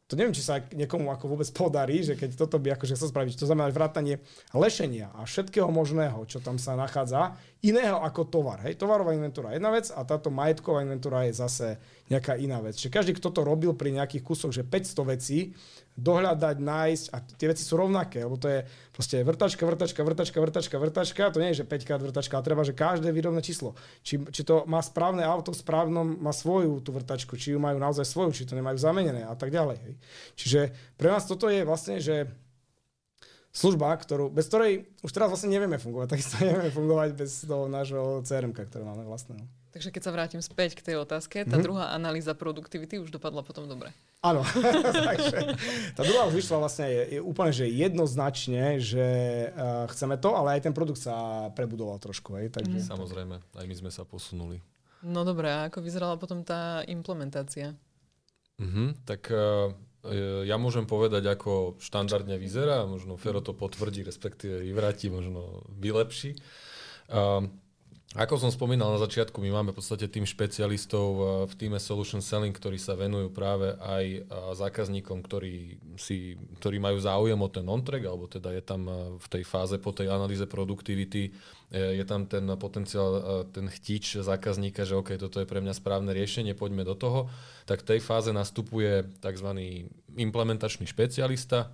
to neviem, či sa niekomu ako vôbec podarí, že keď toto by akože chcel spraviť, to znamená vrátanie lešenia a všetkého možného, čo tam sa nachádza, iného ako tovar. Hej, tovarová inventúra je jedna vec a táto majetková inventúra je zase nejaká iná vec. Čiže každý, kto to robil pri nejakých kusoch, že 500 vecí, dohľadať, nájsť a tie veci sú rovnaké, lebo to je proste vrtačka, vrtačka, vrtačka, vrtačka, vrtačka, to nie je, že 5 krát vrtačka, ale treba, že každé výrobné číslo. Či, či to má správne auto, správnom má svoju tú vrtačku, či ju majú naozaj svoju, či to nemajú zamenené a tak ďalej. Hej. Čiže pre nás toto je vlastne, že služba, ktorú, bez ktorej už teraz vlastne nevieme fungovať, [laughs] takisto nevieme fungovať bez toho nášho CRM, ktoré máme vlastného. Takže keď sa vrátim späť k tej otázke, tá mm-hmm. druhá analýza produktivity už dopadla potom dobre. Áno, [laughs] takže tá druhá už vyšla vlastne je, je úplne, že jednoznačne, že uh, chceme to, ale aj ten produkt sa prebudoval trošku. Hej, takže... Mm. Samozrejme, aj my sme sa posunuli. No dobré, a ako vyzerala potom tá implementácia? Mm-hmm, tak uh, ja môžem povedať, ako štandardne vyzerá, možno Fero to potvrdí, respektíve vyvráti, možno vylepší. Uh, ako som spomínal na začiatku, my máme v podstate tým špecialistov eh, v týme Solution Selling, ktorí sa venujú práve aj eh, zákazníkom, ktorí, si, ktorí majú záujem o ten on-track, alebo teda je tam eh, v tej fáze po tej analýze produktivity, je tam ten potenciál, ten chtič zákazníka, že OK, toto je pre mňa správne riešenie, poďme do toho, tak v tej fáze nastupuje tzv. implementačný špecialista,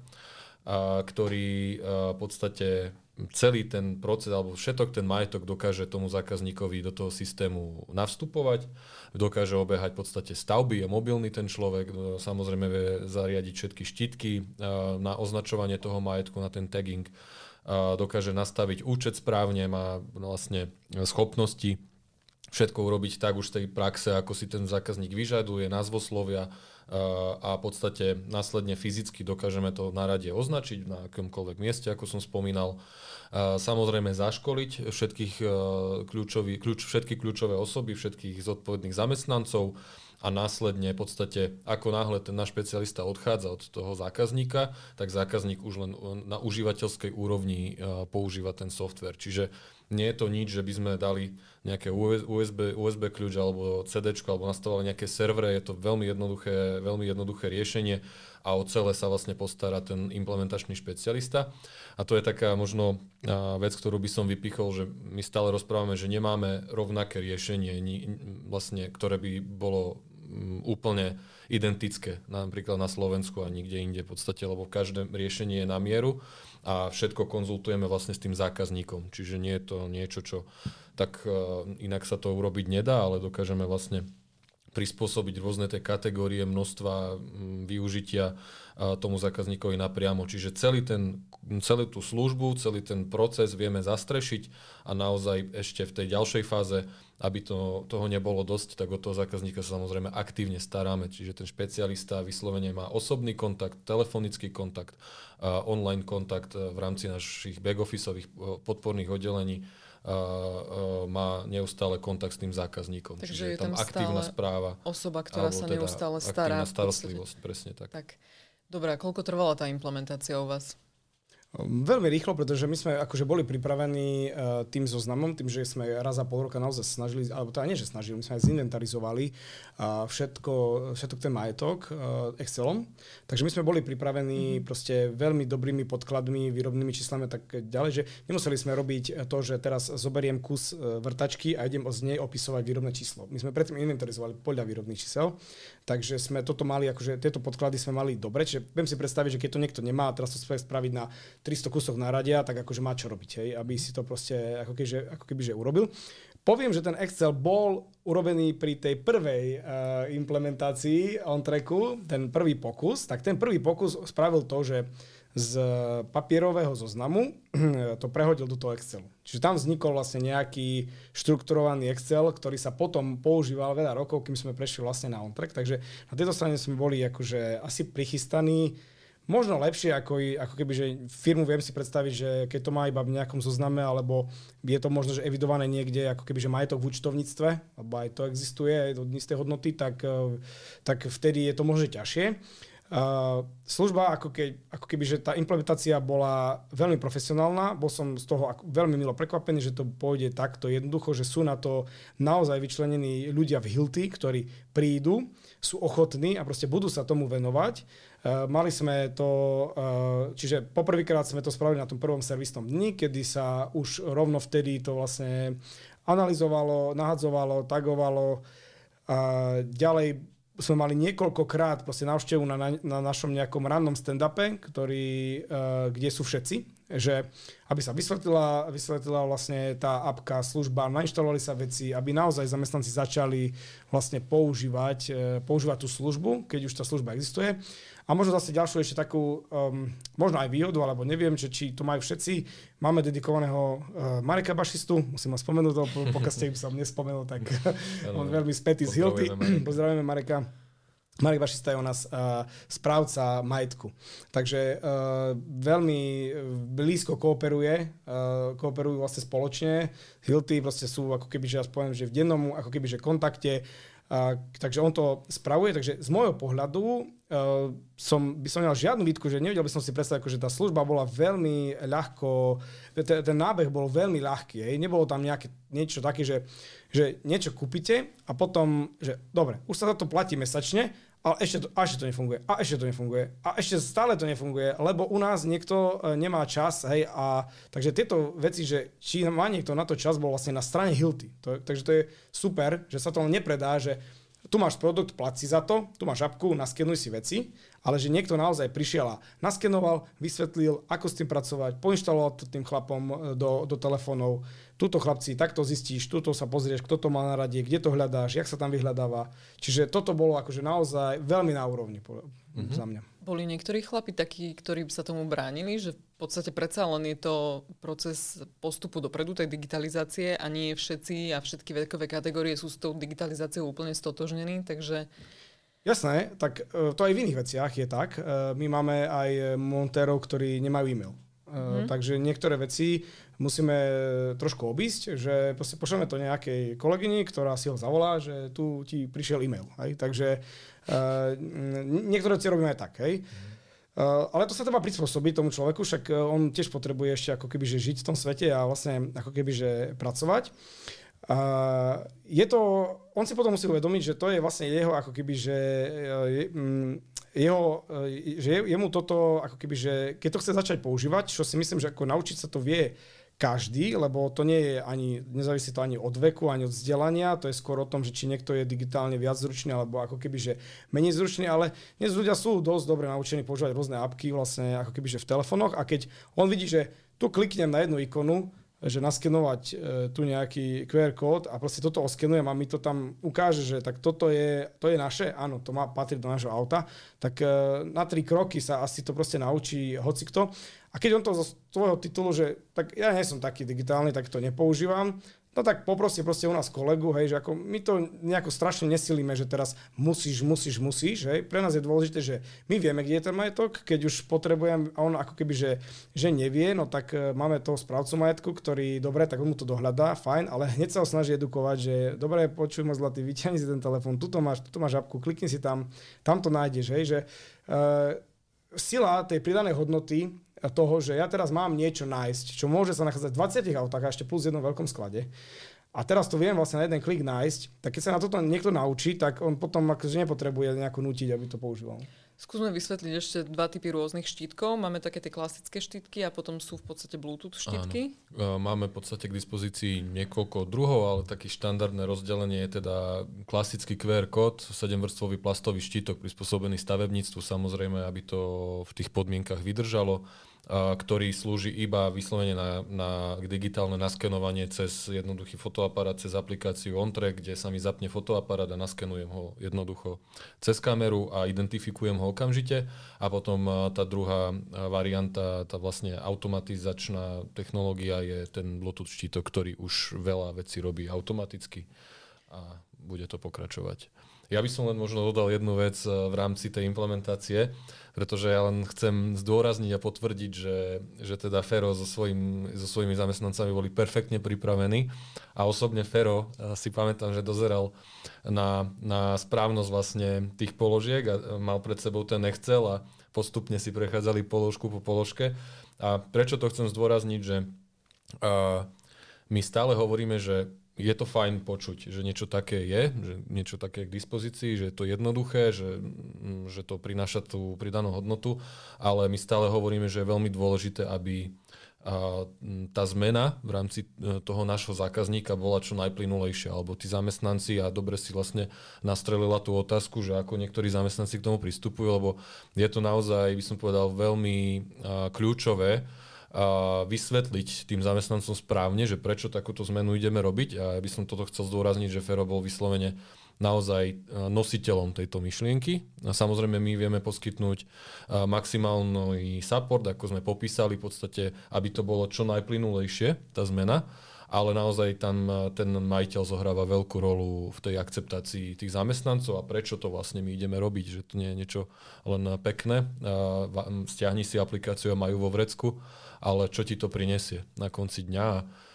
ktorý v podstate celý ten proces alebo všetok ten majetok dokáže tomu zákazníkovi do toho systému navstupovať, dokáže obehať v podstate stavby, je mobilný ten človek, no, samozrejme vie zariadiť všetky štítky na označovanie toho majetku, na ten tagging, dokáže nastaviť účet správne, má vlastne schopnosti všetko urobiť tak už z tej praxe, ako si ten zákazník vyžaduje, názvoslovia a v podstate následne fyzicky dokážeme to na rade označiť na akomkoľvek mieste, ako som spomínal. Samozrejme zaškoliť všetkých kľúčový, kľúč, všetky kľúčové osoby, všetkých zodpovedných zamestnancov, a následne v podstate, ako náhle ten náš špecialista odchádza od toho zákazníka, tak zákazník už len na užívateľskej úrovni používa ten software. Čiže nie je to nič, že by sme dali nejaké USB, USB kľúč alebo CD alebo nastavovali nejaké servere. Je to veľmi jednoduché, veľmi jednoduché riešenie a o celé sa vlastne postará ten implementačný špecialista. A to je taká možno vec, ktorú by som vypichol, že my stále rozprávame, že nemáme rovnaké riešenie, vlastne, ktoré by bolo mm, úplne identické, napríklad na Slovensku a nikde inde v podstate, lebo každé riešenie je na mieru a všetko konzultujeme vlastne s tým zákazníkom. Čiže nie je to niečo, čo tak uh, inak sa to urobiť nedá, ale dokážeme vlastne prispôsobiť rôzne tie kategórie množstva využitia tomu zákazníkovi napriamo. Čiže celý ten, celú tú službu, celý ten proces vieme zastrešiť a naozaj ešte v tej ďalšej fáze, aby to, toho nebolo dosť, tak od toho zákazníka sa samozrejme aktívne staráme. Čiže ten špecialista vyslovene má osobný kontakt, telefonický kontakt, online kontakt v rámci našich back-officeových podporných oddelení má neustále kontakt s tým zákazníkom. Takže Čiže je tam, tam aktívna správa. Osoba, ktorá sa teda neustále stará. starostlivosť, presne tak. tak. Dobre, a koľko trvala tá implementácia u vás? Veľmi rýchlo, pretože my sme akože boli pripravení uh, tým zoznamom, tým, že sme raz za pol roka naozaj snažili, alebo teda nie, že snažili, my sme aj zinventarizovali uh, všetko, všetok ten majetok uh, Excelom. Takže my sme boli pripravení mm-hmm. proste veľmi dobrými podkladmi, výrobnými číslami a tak ďalej, že nemuseli sme robiť to, že teraz zoberiem kus uh, vrtačky a idem z nej opisovať výrobné číslo. My sme predtým inventarizovali podľa výrobných čísel, takže sme toto mali, akože tieto podklady sme mali dobre, čiže viem si predstaviť, že keď to niekto nemá, teraz to spraviť na 300 kusov naradia, tak akože má čo robiť, hej, aby si to proste ako, kebyže, ako keby, že urobil. Poviem, že ten Excel bol urobený pri tej prvej uh, implementácii on tracku, ten prvý pokus, tak ten prvý pokus spravil to, že z papierového zoznamu to prehodil do toho Excelu. Čiže tam vznikol vlastne nejaký štrukturovaný Excel, ktorý sa potom používal veľa rokov, kým sme prešli vlastne na on-track. Takže na tejto strane sme boli akože asi prichystaní možno lepšie, ako, ako keby, že firmu viem si predstaviť, že keď to má iba v nejakom zozname, alebo je to možno, že evidované niekde, ako keby, že majetok v účtovníctve, alebo aj to existuje aj isté hodnoty, tak, eh, tak vtedy je to možno ťažšie. Uh, služba, ako, ke, ako keby, že tá implementácia bola veľmi profesionálna, bol som z toho ako, veľmi milo prekvapený, že to pôjde takto jednoducho, že sú na to naozaj vyčlenení ľudia v Hilty, ktorí prídu, sú ochotní a proste budú sa tomu venovať mali sme to, uh, čiže poprvýkrát sme to spravili na tom prvom servisnom dni, kedy sa už rovno vtedy to vlastne analyzovalo, nahadzovalo, tagovalo. A ďalej sme mali niekoľkokrát proste návštevu na, na, na našom nejakom rannom stand-upe, ktorý, uh, kde sú všetci že aby sa vysvetlila, vysvetlila vlastne tá apka, služba, nainštalovali sa veci, aby naozaj zamestnanci začali vlastne používať, e, používať tú službu, keď už tá služba existuje. A možno zase ďalšiu ešte takú, um, možno aj výhodu, alebo neviem, že či to majú všetci. Máme dedikovaného uh, Mareka Bašistu, musím ho spomenúť, pokiaľ ste som nespomenul, tak [laughs] on veľmi spätý z Hilty. [clears throat] Pozdravujeme Mareka. Marek Vašista je u nás uh, správca majetku. Takže uh, veľmi blízko kooperuje, uh, kooperujú vlastne spoločne. Hilty vlastne sú ako keby, že ja poviem, že v dennom ako keby, že kontakte. Uh, takže on to spravuje, takže z môjho pohľadu uh, som, by som nemal žiadnu výtku, že nevedel by som si predstaviť, že tá služba bola veľmi ľahko, ten, ten nábeh bol veľmi ľahký, hej. nebolo tam nejaké niečo také, že, že niečo kúpite a potom, že dobre, už sa za to platí mesačne, ale ešte to, a ešte to nefunguje, a ešte to nefunguje, a ešte stále to nefunguje, lebo u nás niekto e, nemá čas, hej, a takže tieto veci, že či má niekto na to čas, bol vlastne na strane Hilty. To, takže to je super, že sa to len nepredá, že tu máš produkt, placi za to, tu máš apku, naskenuj si veci, ale že niekto naozaj prišiel a naskenoval, vysvetlil, ako s tým pracovať, poinštaloval to tým chlapom e, do, do telefónov, túto chlapci, takto zistíš, túto sa pozrieš, kto to má na rade, kde to hľadáš, jak sa tam vyhľadáva. Čiže toto bolo akože naozaj veľmi na úrovni mm-hmm. za mňa. Boli niektorí chlapi takí, ktorí sa tomu bránili, že v podstate predsa len je to proces postupu dopredu tej digitalizácie a nie všetci a všetky vekové kategórie sú s tou digitalizáciou úplne stotožnení, takže... Jasné, tak e, to aj v iných veciach je tak. E, my máme aj montérov, ktorí nemajú e-mail. Mm. Takže niektoré veci musíme trošku obísť, že proste pošleme to nejakej kolegyni, ktorá si ho zavolá, že tu ti prišiel e-mail. Hej? Takže uh, niektoré veci robíme aj tak. Hej? Uh, ale to sa treba prispôsobiť tomu človeku, však on tiež potrebuje ešte ako keby že žiť v tom svete a vlastne ako keby že pracovať. Uh, je to, on si potom musí uvedomiť, že to je vlastne jeho ako keby, že je, jeho, že jemu toto ako keby, že keď to chce začať používať, čo si myslím, že ako naučiť sa to vie každý, lebo to nie je ani, nezávisí to ani od veku, ani od vzdelania, to je skôr o tom, že či niekto je digitálne viac zručný, alebo ako keby, že menej zručný, ale dnes ľudia sú dosť dobre naučení používať rôzne apky vlastne ako keby, že v telefónoch a keď on vidí, že tu kliknem na jednu ikonu, že naskenovať e, tu nejaký QR kód a proste toto oskenujem a mi to tam ukáže, že tak toto je, to je naše, áno, to má patriť do nášho auta, tak e, na tri kroky sa asi to proste naučí hocikto. A keď on to zo tvojho titulu, že tak ja nie som taký digitálny, tak to nepoužívam, No tak poproste proste u nás kolegu, hej, že ako my to nejako strašne nesilíme, že teraz musíš, musíš, musíš, hej. Pre nás je dôležité, že my vieme, kde je ten majetok, keď už potrebujem, a on ako keby, že, že nevie, no tak uh, máme toho správcu majetku, ktorý, dobre, tak on mu to dohľadá, fajn, ale hneď sa ho snaží edukovať, že dobre, počuj ma zlatý, vyťahni si ten telefón, tuto máš, tuto máš apku, klikni si tam, tam to nájdeš, hej, že uh, sila tej pridanej hodnoty toho, že ja teraz mám niečo nájsť, čo môže sa nachádzať v 20 autách a ešte plus v jednom veľkom sklade. A teraz to viem vlastne na jeden klik nájsť, tak keď sa na toto niekto naučí, tak on potom akože nepotrebuje nejako nutiť, aby to používal. Skúsme vysvetliť ešte dva typy rôznych štítkov. Máme také tie klasické štítky a potom sú v podstate Bluetooth štítky. Áno. Máme v podstate k dispozícii niekoľko druhov, ale taký štandardné rozdelenie je teda klasický QR kód, 7-vrstvový plastový štítok prispôsobený stavebníctvu, samozrejme, aby to v tých podmienkach vydržalo ktorý slúži iba vyslovene na, na digitálne naskenovanie cez jednoduchý fotoaparát, cez aplikáciu OnTrack, kde sa mi zapne fotoaparát a naskenujem ho jednoducho cez kameru a identifikujem ho okamžite. A potom tá druhá varianta, tá vlastne automatizačná technológia je ten Bluetooth štítok, ktorý už veľa vecí robí automaticky a bude to pokračovať. Ja by som len možno dodal jednu vec v rámci tej implementácie pretože ja len chcem zdôrazniť a potvrdiť, že, že teda Fero so, svojim, so svojimi zamestnancami boli perfektne pripravení a osobne Fero eh, si pamätám, že dozeral na, na správnosť vlastne tých položiek a mal pred sebou ten Excel a postupne si prechádzali položku po položke. A prečo to chcem zdôrazniť, že uh, my stále hovoríme, že je to fajn počuť, že niečo také je, že niečo také je k dispozícii, že je to jednoduché, že, mm, že to prináša tú pridanú hodnotu, ale my stále hovoríme, že je veľmi dôležité, aby a tá zmena v rámci e, toho nášho zákazníka bola čo najplynulejšia, alebo tí zamestnanci a dobre si vlastne nastrelila tú otázku, že ako niektorí zamestnanci k tomu pristupujú, lebo je to naozaj, by som povedal, veľmi kľúčové, vysvetliť tým zamestnancom správne, že prečo takúto zmenu ideme robiť a ja by som toto chcel zdôrazniť, že Fero bol vyslovene naozaj nositeľom tejto myšlienky. A samozrejme my vieme poskytnúť maximálny support, ako sme popísali, v podstate, aby to bolo čo najplynulejšie, tá zmena, ale naozaj tam ten majiteľ zohráva veľkú rolu v tej akceptácii tých zamestnancov a prečo to vlastne my ideme robiť, že to nie je niečo len pekné. Stiahni si aplikáciu a majú vo vrecku, ale čo ti to prinesie na konci dňa.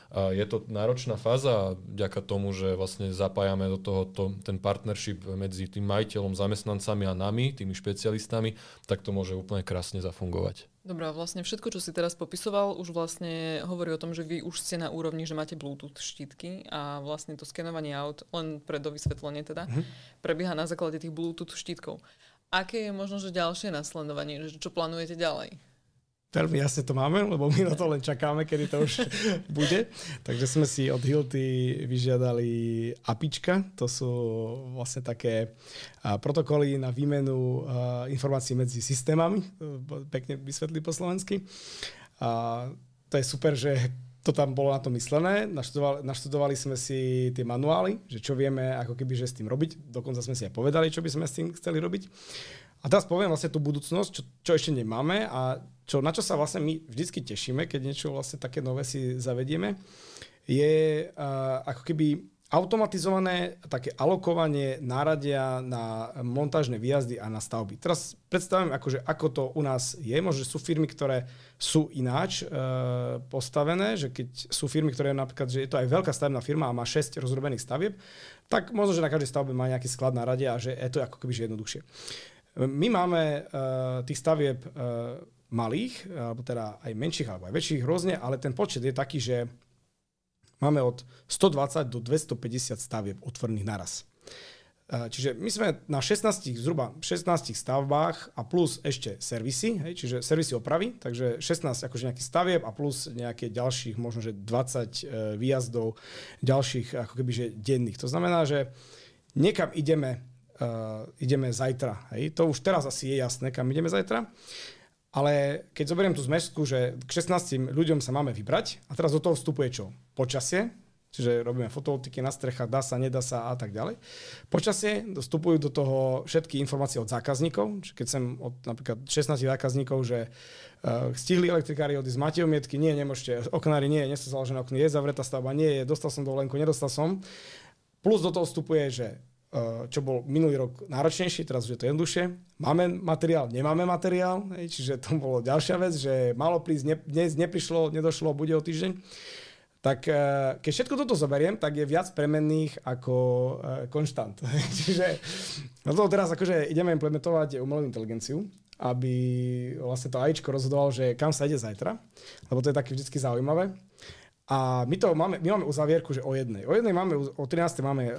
A je to náročná fáza vďaka tomu, že vlastne zapájame do toho to, ten partnership medzi tým majiteľom, zamestnancami a nami, tými špecialistami, tak to môže úplne krásne zafungovať. Dobre, vlastne všetko, čo si teraz popisoval, už vlastne hovorí o tom, že vy už ste na úrovni, že máte Bluetooth štítky a vlastne to skenovanie aut, len pre dovysvetlenie teda, mm-hmm. prebieha na základe tých Bluetooth štítkov. Aké je možno, že ďalšie nasledovanie, že čo plánujete ďalej? Veľmi jasne to máme, lebo my na to len čakáme, kedy to už [laughs] bude. Takže sme si od Hilty vyžiadali apička. To sú vlastne také protokoly na výmenu informácií medzi systémami. Pekne vysvetlí po slovensky. A to je super, že to tam bolo na to myslené. Naštudovali, naštudovali sme si tie manuály, že čo vieme ako keby, že s tým robiť. Dokonca sme si aj povedali, čo by sme s tým chceli robiť. A teraz poviem vlastne tú budúcnosť, čo, čo ešte nemáme a čo, na čo sa vlastne my vždycky tešíme, keď niečo vlastne také nové si zavedieme, je uh, ako keby automatizované také alokovanie náradia na montážne výjazdy a na stavby. Teraz predstavím, akože, ako to u nás je. Možno sú firmy, ktoré sú ináč e, postavené, že keď sú firmy, ktoré napríklad, že je to aj veľká stavebná firma a má 6 rozrobených stavieb, tak možno, že na každej stavbe má nejaký sklad náradia a že je to ako keby že jednoduchšie. My máme uh, tých stavieb uh, malých, alebo teda aj menších, alebo aj väčších rôzne, ale ten počet je taký, že máme od 120 do 250 stavieb otvorených naraz. Čiže my sme na 16, zhruba 16 stavbách a plus ešte servisy, hej, čiže servisy opravy, takže 16 akože nejakých stavieb a plus nejaké ďalších, možno že 20 e, výjazdov ďalších ako keby že denných. To znamená, že niekam ideme uh, ideme zajtra. Hej? To už teraz asi je jasné, kam ideme zajtra. Ale keď zoberiem tú zmesku, že k 16 ľuďom sa máme vybrať a teraz do toho vstupuje čo? Počasie, čiže robíme fotovoltiky na strechách, dá sa, nedá sa a tak ďalej. Počasie vstupujú do toho všetky informácie od zákazníkov, čiže keď som od napríklad 16 zákazníkov, že uh, stihli elektrikári odísť, máte omietky, nie, nemôžete, oknári nie, nie sú založené okny, je zavretá stavba, nie, je, dostal som dovolenku, nedostal som. Plus do toho vstupuje, že čo bol minulý rok náročnejší, teraz už je to jednoduchšie. Máme materiál, nemáme materiál, čiže to bolo ďalšia vec, že malo prísť, ne, dnes neprišlo, nedošlo, bude o týždeň. Tak eh, keď všetko toto zoberiem, tak je viac premenných ako eh, konštant. [laughs] čiže na to teraz akože ideme implementovať umelú inteligenciu, aby vlastne to AIčko rozhodoval, že kam sa ide zajtra, lebo to je také vždy zaujímavé. A my to máme, my máme uzavierku, že o jednej. O jednej máme, o 13. máme uh,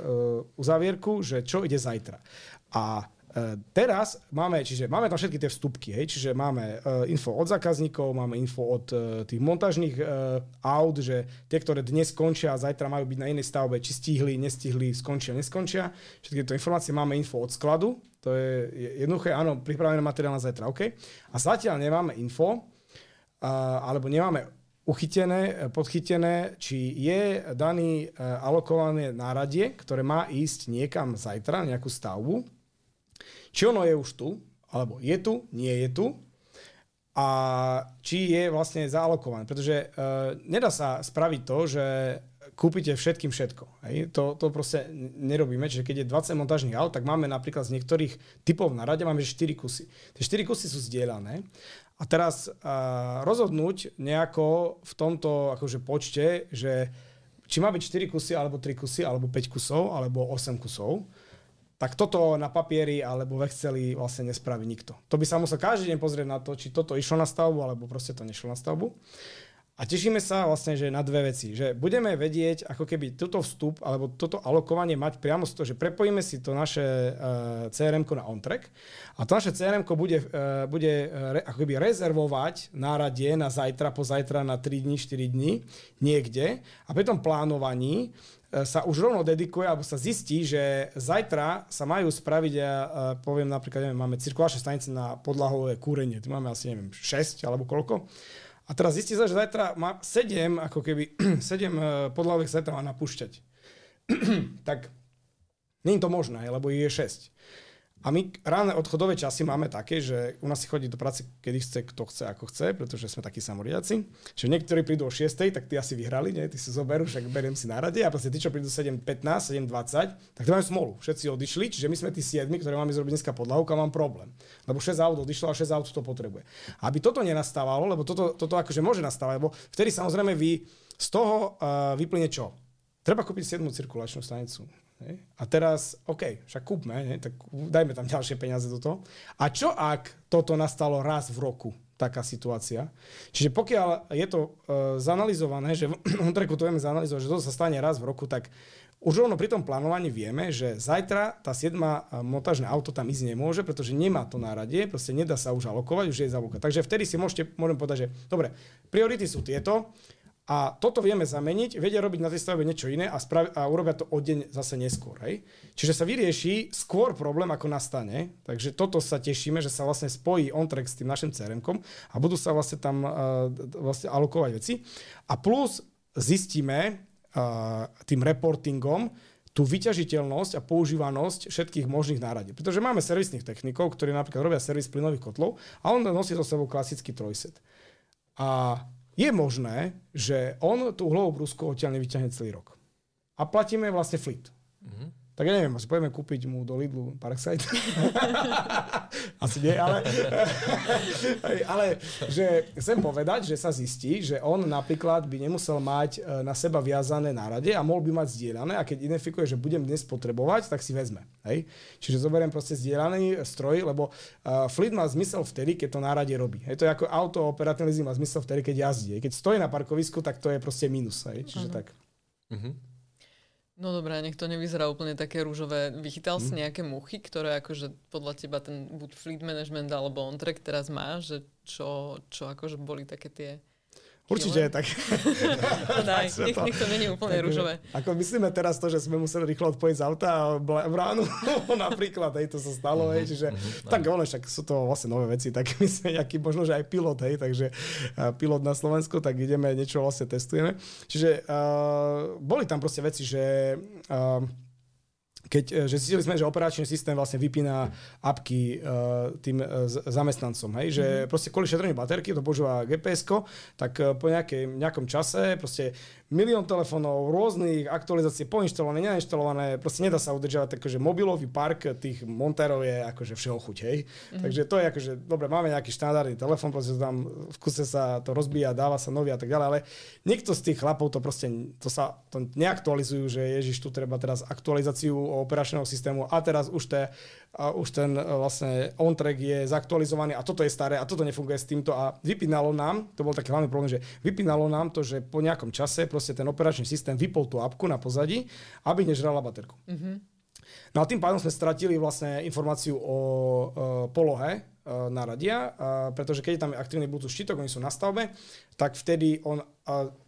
uzavierku, že čo ide zajtra. A uh, teraz máme, čiže máme tam všetky tie vstupky, hej, čiže máme uh, info od zákazníkov, máme info od uh, tých montážnych uh, aut, že tie, ktoré dnes skončia a zajtra majú byť na inej stavbe, či stihli, nestihli, skončia, neskončia. Všetky tieto informácie máme info od skladu, to je jednoduché, áno, pripravené materiál na zajtra, OK. A zatiaľ nemáme info, uh, alebo nemáme uchytené, podchytené, či je daný e, alokované náradie, ktoré má ísť niekam zajtra, nejakú stavbu, či ono je už tu, alebo je tu, nie je tu, a či je vlastne zaalokované. Pretože uh, nedá sa spraviť to, že kúpite všetkým všetko. Hej? To, to proste nerobíme. Čiže keď je 20 montážnych aut, tak máme napríklad z niektorých typov na rade máme 4 kusy. Tie 4 kusy sú zdieľané a teraz uh, rozhodnúť nejako v tomto akože počte, že či má byť 4 kusy, alebo 3 kusy, alebo 5 kusov, alebo 8 kusov, tak toto na papieri alebo v Exceli vlastne nespraví nikto. To by sa musel každý deň pozrieť na to, či toto išlo na stavbu, alebo proste to nešlo na stavbu. A tešíme sa vlastne, že na dve veci. Že budeme vedieť, ako keby toto vstup alebo toto alokovanie mať priamo z toho, že prepojíme si to naše uh, eh, crm na OnTrack a to naše crm bude, uh, bude uh, re, ako keby rezervovať náradie na zajtra, po zajtra, na 3 dní, 4 dní niekde a pri tom plánovaní sa už rovno dedikuje, alebo sa zistí, že zajtra sa majú spraviť, ja poviem napríklad, neviem, máme cirkulačné stanice na podlahové kúrenie, tu máme asi, neviem, 6 alebo koľko. A teraz zistí sa, že zajtra má 7, ako keby 7 eh, podlahových setov má napúšťať. [clears throat] tak je to možné, lebo je 6. A my ráne odchodové časy máme také, že u nás si chodí do práce, kedy chce, kto chce, ako chce, pretože sme takí samoriaci. Čiže niektorí prídu o 6, tak tí asi vyhrali, nie? tí si zoberú, však beriem si na a proste tí, čo prídu 7.15, 7.20, tak to majú smolu. Všetci odišli, čiže my sme tí 7, ktorí máme zrobiť dneska podlahu, a mám problém. Lebo 6 aut odišlo a 6 aut to potrebuje. Aby toto nenastávalo, lebo toto, toto akože môže nastávať, lebo vtedy samozrejme vy z toho uh, vyplyne čo? Treba kúpiť 7 cirkulačnú stanicu A teraz, OK, však kúpme, hej, tak dajme tam ďalšie peniaze do toho. A čo ak toto nastalo raz v roku, taká situácia? Čiže pokiaľ je to uh, zanalizované, že [clears throat] on to vieme zanalizovať, že to sa stane raz v roku, tak už rovno pri tom plánovaní vieme, že zajtra tá 7 montážne auto tam ísť nemôže, pretože nemá to náradie, proste nedá sa už alokovať, už je zavúka. Takže vtedy si môžete, môžem povedať, že dobre, priority sú tieto, a toto vieme zameniť, vedia robiť na tej stavbe niečo iné a, sprav- a urobia to o deň zase neskôr. Hej? Čiže sa vyrieši skôr problém, ako nastane. Takže toto sa tešíme, že sa vlastne spojí OnTrack s tým našim crm a budú sa vlastne tam uh, vlastne alokovať veci. A plus zistíme uh, tým reportingom, tú vyťažiteľnosť a používanosť všetkých možných náradí. Pretože máme servisných technikov, ktorí napríklad robia servis plynových kotlov a on nosí so sebou klasický trojset. A je možné, že on tú uhlovú brúsku odtiaľ nevyťahne celý rok. A platíme vlastne fleet. Mm-hmm. Tak ja neviem, asi pojeme kúpiť mu do Lidlu Parkside. [laughs] asi nie, ale, [laughs] ale že chcem povedať, že sa zistí, že on napríklad by nemusel mať e, na seba viazané nárade a mohol by mať zdieľané a keď identifikuje, že budem dnes potrebovať, tak si vezme. Hej? Čiže zoberiem proste zdieľaný stroj, lebo uh, fleet má zmysel vtedy, keď to náradie robí. Hej? To je ako auto, operatívny má zmysel vtedy, keď jazdí. Keď stojí na parkovisku, tak to je proste minus. Hej? Čiže uh-huh. tak. Uh-huh. No dobré, nech to nevyzerá úplne také rúžové. Vychytal mm. si nejaké muchy, ktoré akože podľa teba ten buď fleet management alebo on track teraz má, že čo, čo akože boli také tie Určite je tak. to [laughs] daj, nech, nech to není úplne tak, rúžové. Ako myslíme teraz to, že sme museli rýchlo odpojiť z auta a bránu, [laughs] napríklad, hej, to sa stalo, hej, čiže uh-huh, tak ono, však sú to vlastne nové veci, tak [laughs] my sme nejaký, možno, že aj pilot, hej, takže pilot na Slovensku, tak ideme, niečo vlastne testujeme. Čiže uh, boli tam proste veci, že uh, keď, e, že zistili sme, že operačný systém vlastne vypína apky uh, tým uh, zamestnancom, hej, že mm-hmm. proste kvôli šetreniu baterky, to používa gps tak uh, po nejakej, nejakom čase proste milión telefónov, rôznych aktualizácií poinštalované, nenainštalované, proste nedá sa udržiavať, takže mobilový park tých montérov je akože všeho chuť, hej. Mm-hmm. Takže to je akože, dobre, máme nejaký štandardný telefón, proste tam v kuse sa to rozbíja, dáva sa nový a tak ďalej, ale niekto z tých chlapov to proste, to sa to neaktualizujú, že ježiš, tu treba teraz aktualizáciu operačného systému a teraz už, te, a už ten e, vlastne on-track je zaktualizovaný a toto je staré a toto nefunguje s týmto a vypínalo nám, to bol taký hlavný problém, že vypínalo nám to, že po nejakom čase proste ten operačný systém vypol tú apku na pozadí, aby nežrala baterku. Mm-hmm. No a tým pádom sme stratili vlastne informáciu o e, polohe naradia, uh, pretože keď je tam aktívny Bluetooth štítok, oni sú na stavbe, tak vtedy on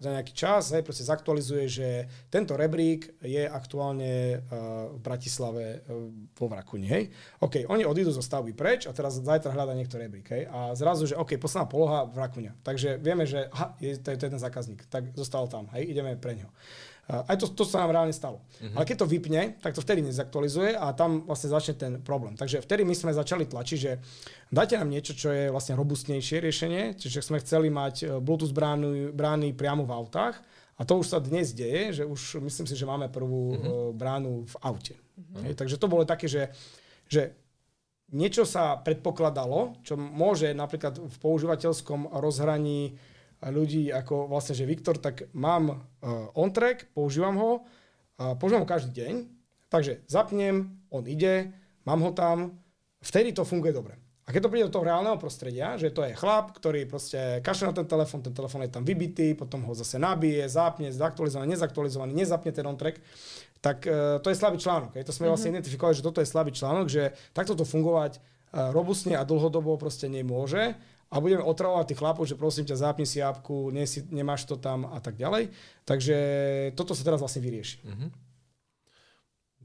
za nejaký čas hej, proste zaktualizuje, že tento rebrík je aktuálne uh, v Bratislave vo Vrakuni. Hej. OK, oni odídu zo stavby preč a teraz zajtra hľada niekto rebrík. Hej, a zrazu, že OK, posledná poloha Vrakuňa. Takže vieme, že aha, je, to, je, to je ten zákazník, tak zostal tam. Hej, ideme pre ňo. Aj to, to sa nám reálne stalo. Uh-huh. Ale keď to vypne, tak to vtedy nezaktualizuje a tam vlastne začne ten problém. Takže vtedy my sme začali tlačiť, že dajte nám niečo, čo je vlastne robustnejšie riešenie, čiže sme chceli mať e, Bluetooth brány, brány priamo v autách a to už sa dnes deje, že už myslím si, že máme prvú uh-huh. bránu v aute. Uh-huh. Hej, takže to bolo také, že, že niečo sa predpokladalo, čo môže napríklad v používateľskom rozhraní ľudí ako vlastne, že Viktor, tak mám uh, on-track, používam ho, uh, používam ho každý deň, takže zapnem, on ide, mám ho tam, vtedy to funguje dobre. A keď to príde do toho reálneho prostredia, že to je chlap, ktorý proste kašle na ten telefón, ten telefón je tam vybitý, potom ho zase nabije, zapne, zaktualizovaný, nezaktualizovaný, nezapne ten on-track, tak uh, to je slabý článok. Je to sme mm-hmm. vlastne identifikovali, že toto je slabý článok, že takto to fungovať uh, robustne a dlhodobo proste nemôže a budeme otravovať tých chlapov, že prosím ťa, zapni si apku, nie si, nemáš to tam a tak ďalej. Takže toto sa teraz vlastne vyrieši. Mm-hmm.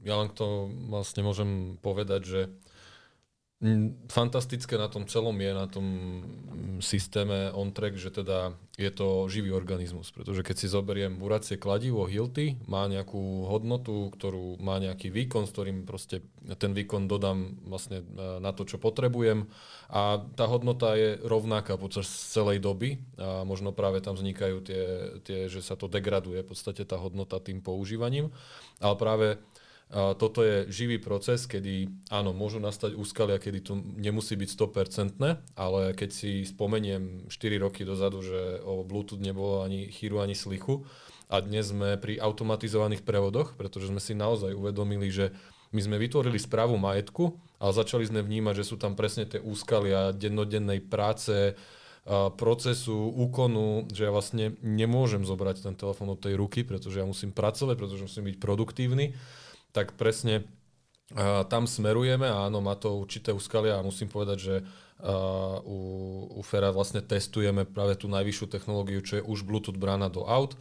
Ja len to vlastne môžem povedať, že fantastické na tom celom je, na tom systéme on-track, že teda je to živý organizmus, pretože keď si zoberiem buracie kladivo Hilty, má nejakú hodnotu, ktorú má nejaký výkon, s ktorým proste ten výkon dodám vlastne e, na to, čo potrebujem. A tá hodnota je rovnaká počas celej doby a možno práve tam vznikajú tie, tie že sa to degraduje v podstate tá hodnota tým používaním, ale práve toto je živý proces, kedy áno, môžu nastať úskalia, kedy to nemusí byť 100%, ale keď si spomeniem 4 roky dozadu, že o Bluetooth nebolo ani chýru, ani slichu a dnes sme pri automatizovaných prevodoch, pretože sme si naozaj uvedomili, že my sme vytvorili správu majetku, ale začali sme vnímať, že sú tam presne tie úskalia dennodennej práce, procesu, úkonu, že ja vlastne nemôžem zobrať ten telefón od tej ruky, pretože ja musím pracovať, pretože musím byť produktívny, tak presne tam smerujeme a áno, má to určité úskalia a musím povedať, že u, u Fera vlastne testujeme práve tú najvyššiu technológiu, čo je už Bluetooth brána do aut,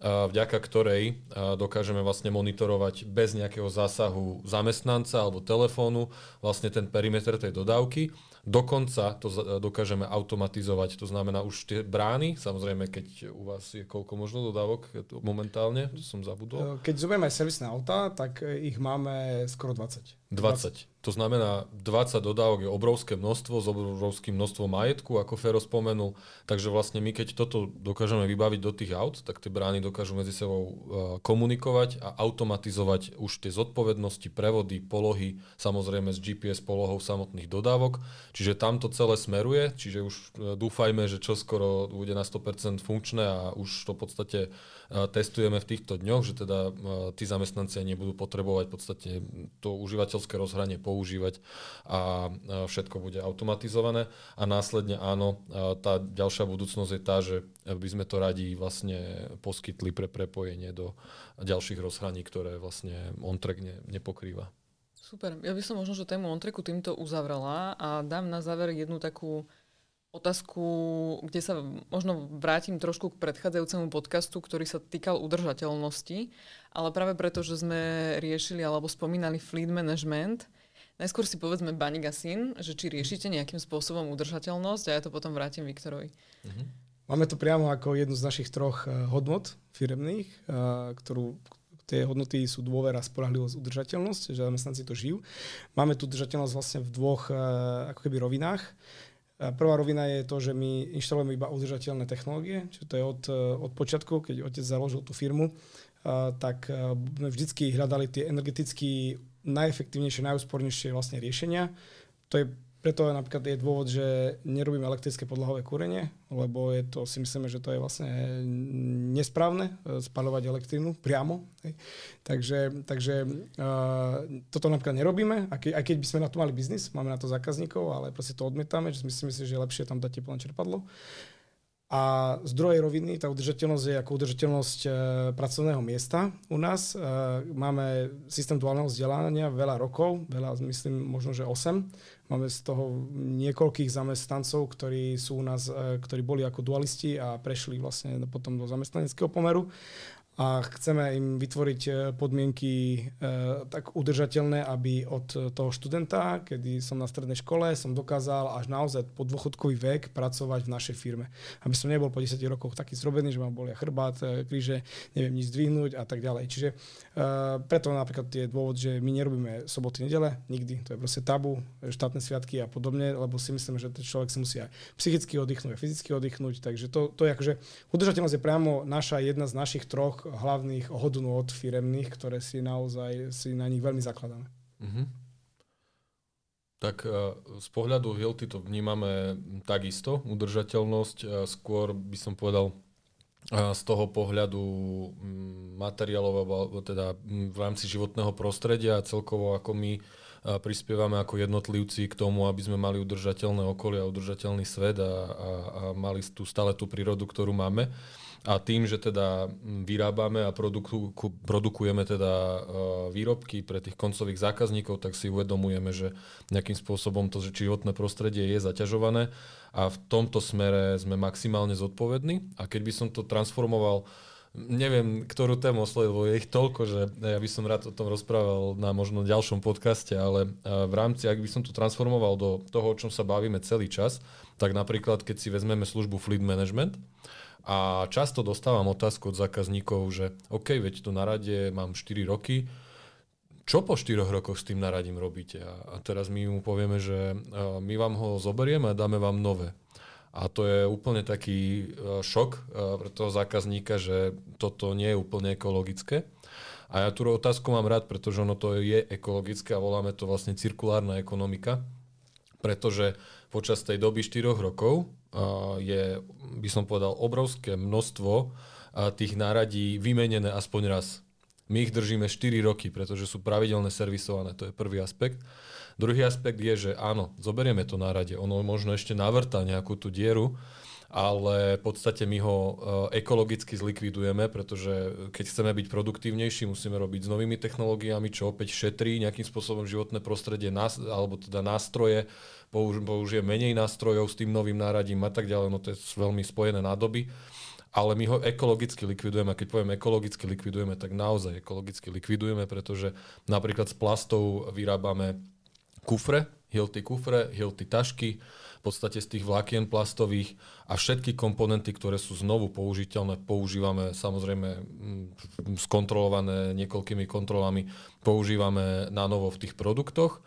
vďaka ktorej dokážeme vlastne monitorovať bez nejakého zásahu zamestnanca alebo telefónu vlastne ten perimeter tej dodávky Dokonca to dokážeme automatizovať, to znamená už tie brány, samozrejme, keď u vás je koľko možno dodávok momentálne, to som zabudol. Keď zoberieme aj servisné autá, tak ich máme skoro 20. 20. 20. To znamená, 20 dodávok je obrovské množstvo s obrovským množstvom majetku, ako Fero spomenul. Takže vlastne my, keď toto dokážeme vybaviť do tých aut, tak tie brány dokážu medzi sebou uh, komunikovať a automatizovať už tie zodpovednosti, prevody, polohy, samozrejme s GPS polohou samotných dodávok. Čiže tam to celé smeruje, čiže už uh, dúfajme, že čo skoro bude na 100% funkčné a už to v podstate testujeme v týchto dňoch, že teda tí zamestnanci nebudú potrebovať v podstate to užívateľské rozhranie používať a všetko bude automatizované. A následne áno, tá ďalšia budúcnosť je tá, že by sme to radi vlastne poskytli pre prepojenie do ďalších rozhraní, ktoré vlastne OnTrack ne, nepokrýva. Super. Ja by som možno, že tému OnTracku týmto uzavrela a dám na záver jednu takú otázku, kde sa možno vrátim trošku k predchádzajúcemu podcastu, ktorý sa týkal udržateľnosti, ale práve preto, že sme riešili alebo spomínali fleet management, Najskôr si povedzme Banik a syn, že či riešite nejakým spôsobom udržateľnosť a ja to potom vrátim Viktorovi. Uh-huh. Máme to priamo ako jednu z našich troch uh, hodnot firemných, uh, ktorú tie hodnoty sú dôvera, spolahlivosť, udržateľnosť, že zamestnanci to žijú. Máme tu udržateľnosť vlastne v dvoch uh, ako keby rovinách. Prvá rovina je to, že my inštalujeme iba udržateľné technológie, čiže to je od, od počiatku, keď otec založil tú firmu, tak sme vždycky hľadali tie energeticky najefektívnejšie, najúspornejšie vlastne riešenia. To je preto napríklad je dôvod, že nerobíme elektrické podlahové kúrenie, lebo je to, si myslíme, že to je vlastne nesprávne e, spalovať elektrínu priamo. Hej. Takže, takže uh, toto napríklad nerobíme, aj, ke, aj keď by sme na to mali biznis, máme na to zákazníkov, ale proste to odmietame, že myslíme si, že je lepšie tam dať teplné čerpadlo. A z druhej roviny tá udržateľnosť je ako udržateľnosť e, pracovného miesta u nás. E, máme systém duálneho vzdelávania veľa rokov, veľa, myslím, možno, že 8. Máme z toho niekoľkých zamestnancov, ktorí sú u nás, e, ktorí boli ako dualisti a prešli vlastne potom do zamestnaneckého pomeru a chceme im vytvoriť e, podmienky e, tak udržateľné, aby od toho študenta, kedy som na strednej škole, som dokázal až naozaj po dôchodkový vek pracovať v našej firme. Aby som nebol po 10 rokoch taký zrobený, že mám bolia chrbát, e, kríže, neviem nič zdvihnúť a tak ďalej. Čiže e, preto napríklad je dôvod, že my nerobíme soboty, nedele, nikdy. To je proste tabu, štátne sviatky a podobne, lebo si myslíme, že ten človek si musí aj psychicky oddychnúť, aj fyzicky oddychnúť. Takže to, to je akože, udržateľnosť je priamo naša jedna z našich troch hlavných hodnôt firemných, ktoré si naozaj si na nich veľmi zakladáme. Mm-hmm. Tak e, z pohľadu Hilty to vnímame takisto, udržateľnosť. E, skôr by som povedal e, z toho pohľadu materiálového, teda v rámci životného prostredia a celkovo ako my prispievame ako jednotlivci k tomu, aby sme mali udržateľné okolie a udržateľný svet a, a, a mali tu stále tú prírodu, ktorú máme. A tým, že teda vyrábame a produku, produkujeme teda e, výrobky pre tých koncových zákazníkov, tak si uvedomujeme, že nejakým spôsobom to životné prostredie je zaťažované a v tomto smere sme maximálne zodpovední. A keď by som to transformoval neviem, ktorú tému osloviť, lebo je ich toľko, že ja by som rád o tom rozprával na možno ďalšom podcaste, ale e, v rámci, ak by som to transformoval do toho, o čom sa bavíme celý čas, tak napríklad, keď si vezmeme službu Fleet Management, a často dostávam otázku od zákazníkov, že OK, veď tu na rade mám 4 roky, čo po 4 rokoch s tým naradím robíte? A, teraz my mu povieme, že uh, my vám ho zoberieme a dáme vám nové. A to je úplne taký uh, šok uh, pre toho zákazníka, že toto nie je úplne ekologické. A ja tú otázku mám rád, pretože ono to je ekologické a voláme to vlastne cirkulárna ekonomika, pretože počas tej doby 4 rokov je, by som povedal, obrovské množstvo tých náradí vymenené aspoň raz. My ich držíme 4 roky, pretože sú pravidelne servisované, to je prvý aspekt. Druhý aspekt je, že áno, zoberieme to nárade, ono možno ešte navrta nejakú tú dieru, ale v podstate my ho e, ekologicky zlikvidujeme, pretože keď chceme byť produktívnejší, musíme robiť s novými technológiami, čo opäť šetrí nejakým spôsobom životné prostredie, alebo teda nástroje, použije menej nástrojov s tým novým náradím a tak ďalej, no to je veľmi spojené nádoby ale my ho ekologicky likvidujeme. A keď poviem ekologicky likvidujeme, tak naozaj ekologicky likvidujeme, pretože napríklad z plastov vyrábame kufre, hilty kufre, hilty tašky, podstate z tých vlákien plastových a všetky komponenty, ktoré sú znovu použiteľné, používame samozrejme mm, skontrolované niekoľkými kontrolami, používame na novo v tých produktoch.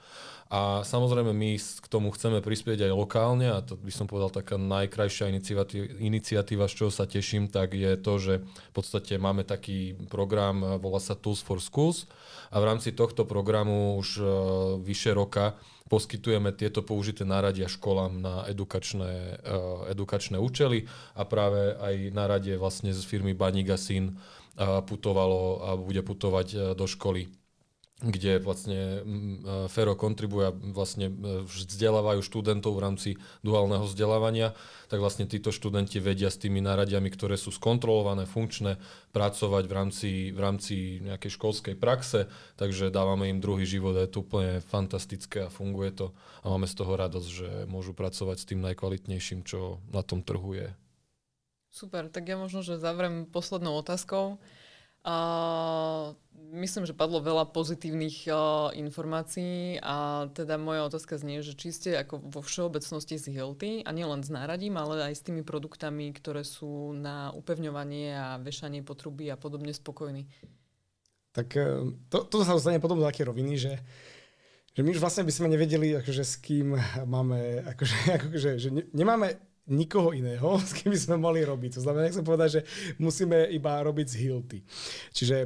A samozrejme my k tomu chceme prispieť aj lokálne a to by som povedal taká najkrajšia iniciatíva, z čoho sa teším, tak je to, že v podstate máme taký program, volá sa Tools for Schools a v rámci tohto programu už uh, vyše roka poskytujeme tieto použité náradia školám na edukačné, uh, edukačné účely a práve aj náradie vlastne z firmy Baník Syn uh, putovalo a bude putovať uh, do školy kde vlastne Fero kontribuje a vlastne vzdelávajú študentov v rámci duálneho vzdelávania, tak vlastne títo študenti vedia s tými náradiami, ktoré sú skontrolované, funkčné, pracovať v rámci, v rámci nejakej školskej praxe, takže dávame im druhý život a je to úplne fantastické a funguje to a máme z toho radosť, že môžu pracovať s tým najkvalitnejším, čo na tom trhu je. Super, tak ja možno, že zavrem poslednou otázkou. Uh, myslím, že padlo veľa pozitívnych uh, informácií a teda moja otázka znie, že či ste ako vo všeobecnosti z Hilty a nielen s náradím, ale aj s tými produktami, ktoré sú na upevňovanie a vešanie potruby a podobne spokojní. Tak e, to, to sa dostane potom do také roviny, že že my už vlastne by sme nevedeli, akože s kým máme, akože, [laughs] akože že ne, nemáme nikoho iného, [laughs] s kým by sme mali robiť. To znamená, nechcem povedať, že musíme iba robiť z Hilty. Čiže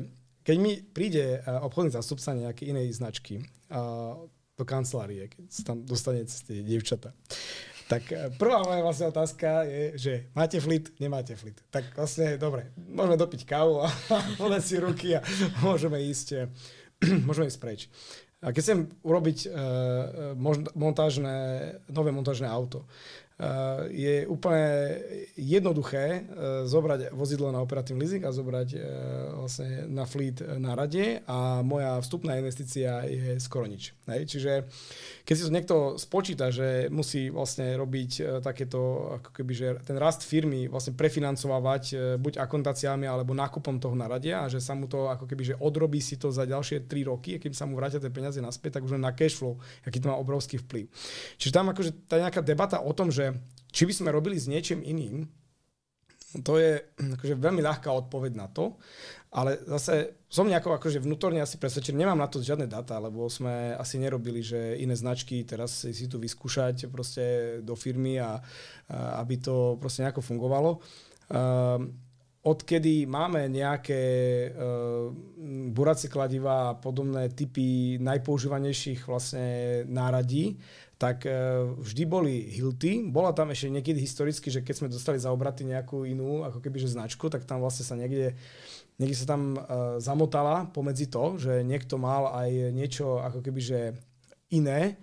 keď mi príde eh, obchodný zástupca nejakej inej značky uh, do kancelárie, keď sa tam dostane tie dievčata, tak eh, prvá moja vlastne otázka je, že máte flit, nemáte flit. Tak vlastne, dobre, môžeme dopiť kávu a [laughs] podať si ruky a [laughs] môžeme ísť, [clears throat] môžeme ísť preč. A keď chcem urobiť uh, montážne, nové montážne auto, Eh, je úplne jednoduché eh, zobrať vozidlo na operatívny leasing a zobrať eh, vlastne na fleet na rade a moja vstupná investícia je skoro nič. Čiže keď si to niekto spočíta, že musí vlastne robiť takéto, ako keby, že ten rast firmy vlastne prefinancovať buď akontáciami alebo nákupom toho naradia a že sa mu to ako keby, že odrobí si to za ďalšie 3 roky kým sa mu vrátia tie peniaze naspäť, tak už len na cash flow, aký to má obrovský vplyv. Čiže tam akože tá nejaká debata o tom, že či by sme robili s niečím iným, to je akože veľmi ľahká odpoveď na to, ale zase som nejako akože vnútorne asi presvedčený, nemám na to žiadne data, lebo sme asi nerobili, že iné značky teraz si tu vyskúšať proste do firmy a, a aby to proste nejako fungovalo. Um, odkedy máme nejaké uh, buracie kladiva a podobné typy najpoužívanejších vlastne náradí, tak e, vždy boli hilty. Bola tam ešte niekedy historicky, že keď sme dostali za obraty nejakú inú, ako keby značku, tak tam vlastne sa niekde, niekde sa tam uh, zamotala pomedzi to, že niekto mal aj niečo ako keby iné.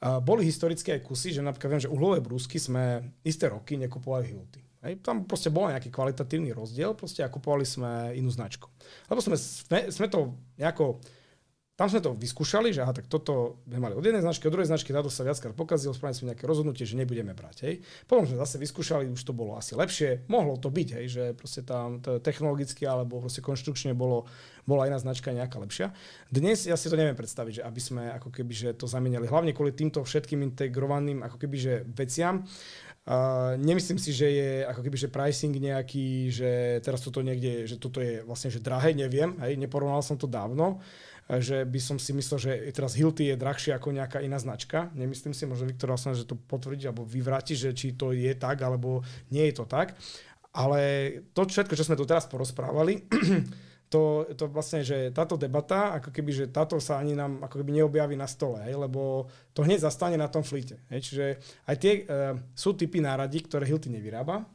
Uh, boli historické aj kusy, že napríklad viem, že uhlové brúsky sme isté roky nekupovali hilty. Hej, tam proste bol nejaký kvalitatívny rozdiel, proste a kupovali sme inú značku. Lebo sme, sme, sme to nejako tam sme to vyskúšali, že aha, tak toto sme mali od jednej značky, od druhej značky, táto sa viackrát pokazilo, spravili sme nejaké rozhodnutie, že nebudeme brať. Hej. Potom sme zase vyskúšali, už to bolo asi lepšie, mohlo to byť, hej, že proste tam technologicky alebo proste konštrukčne bolo, bola iná značka nejaká lepšia. Dnes ja si to neviem predstaviť, že aby sme ako keby že to zamenili, hlavne kvôli týmto všetkým integrovaným ako keby že veciam. Uh, nemyslím si, že je ako keby že pricing nejaký, že teraz toto niekde, že toto je vlastne že drahé, neviem, hej, neporovnal som to dávno že by som si myslel, že teraz Hilty je drahšie ako nejaká iná značka. Nemyslím si, možno Viktor vlastne, že to potvrdí alebo vyvráti, že či to je tak, alebo nie je to tak. Ale to všetko, čo sme tu teraz porozprávali, [clears throat] to, to vlastne, že táto debata, ako keby, že táto sa ani nám ako keby neobjaví na stole, hej, lebo to hneď zastane na tom flite. Hej, čiže aj tie uh, sú typy náradí, ktoré Hilty nevyrába,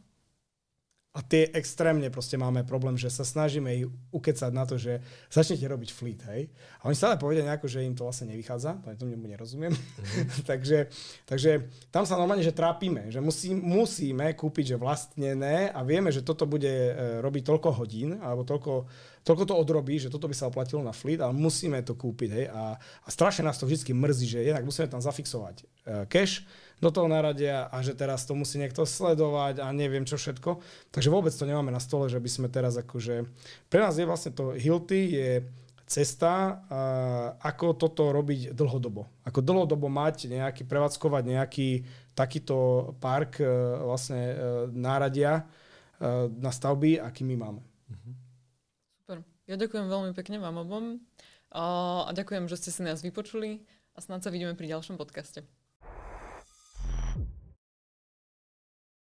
A tie extrémne proste máme problém, že sa snažíme ich ukecať na to, že začnete robiť fleet, hej. A oni stále povedia nejako, že im to vlastne nevychádza, to tomu nerozumiem. Mm-hmm. [laughs] takže, takže tam sa normálne, že trápime, že musí, musíme kúpiť, že vlastnené a vieme, že toto bude e, robiť toľko hodín, alebo toľko, toľko to odrobí, že toto by sa oplatilo na fleet, ale musíme to kúpiť, hej. A, a strašne nás to vždy mrzí, že jednak musíme tam zafixovať uh, cash, do toho naradia a že teraz to musí niekto sledovať a neviem čo všetko. Takže vôbec to nemáme na stole, že by sme teraz akože... Pre nás je vlastne to Hilty je cesta, ako toto robiť dlhodobo. Ako dlhodobo mať nejaký, prevádzkovať nejaký takýto park e, vlastne e, náradia e, na stavby, aký my máme. Super. Ja ďakujem veľmi pekne vám obom a ďakujem, že ste si nás vypočuli a snad sa vidíme pri ďalšom podcaste.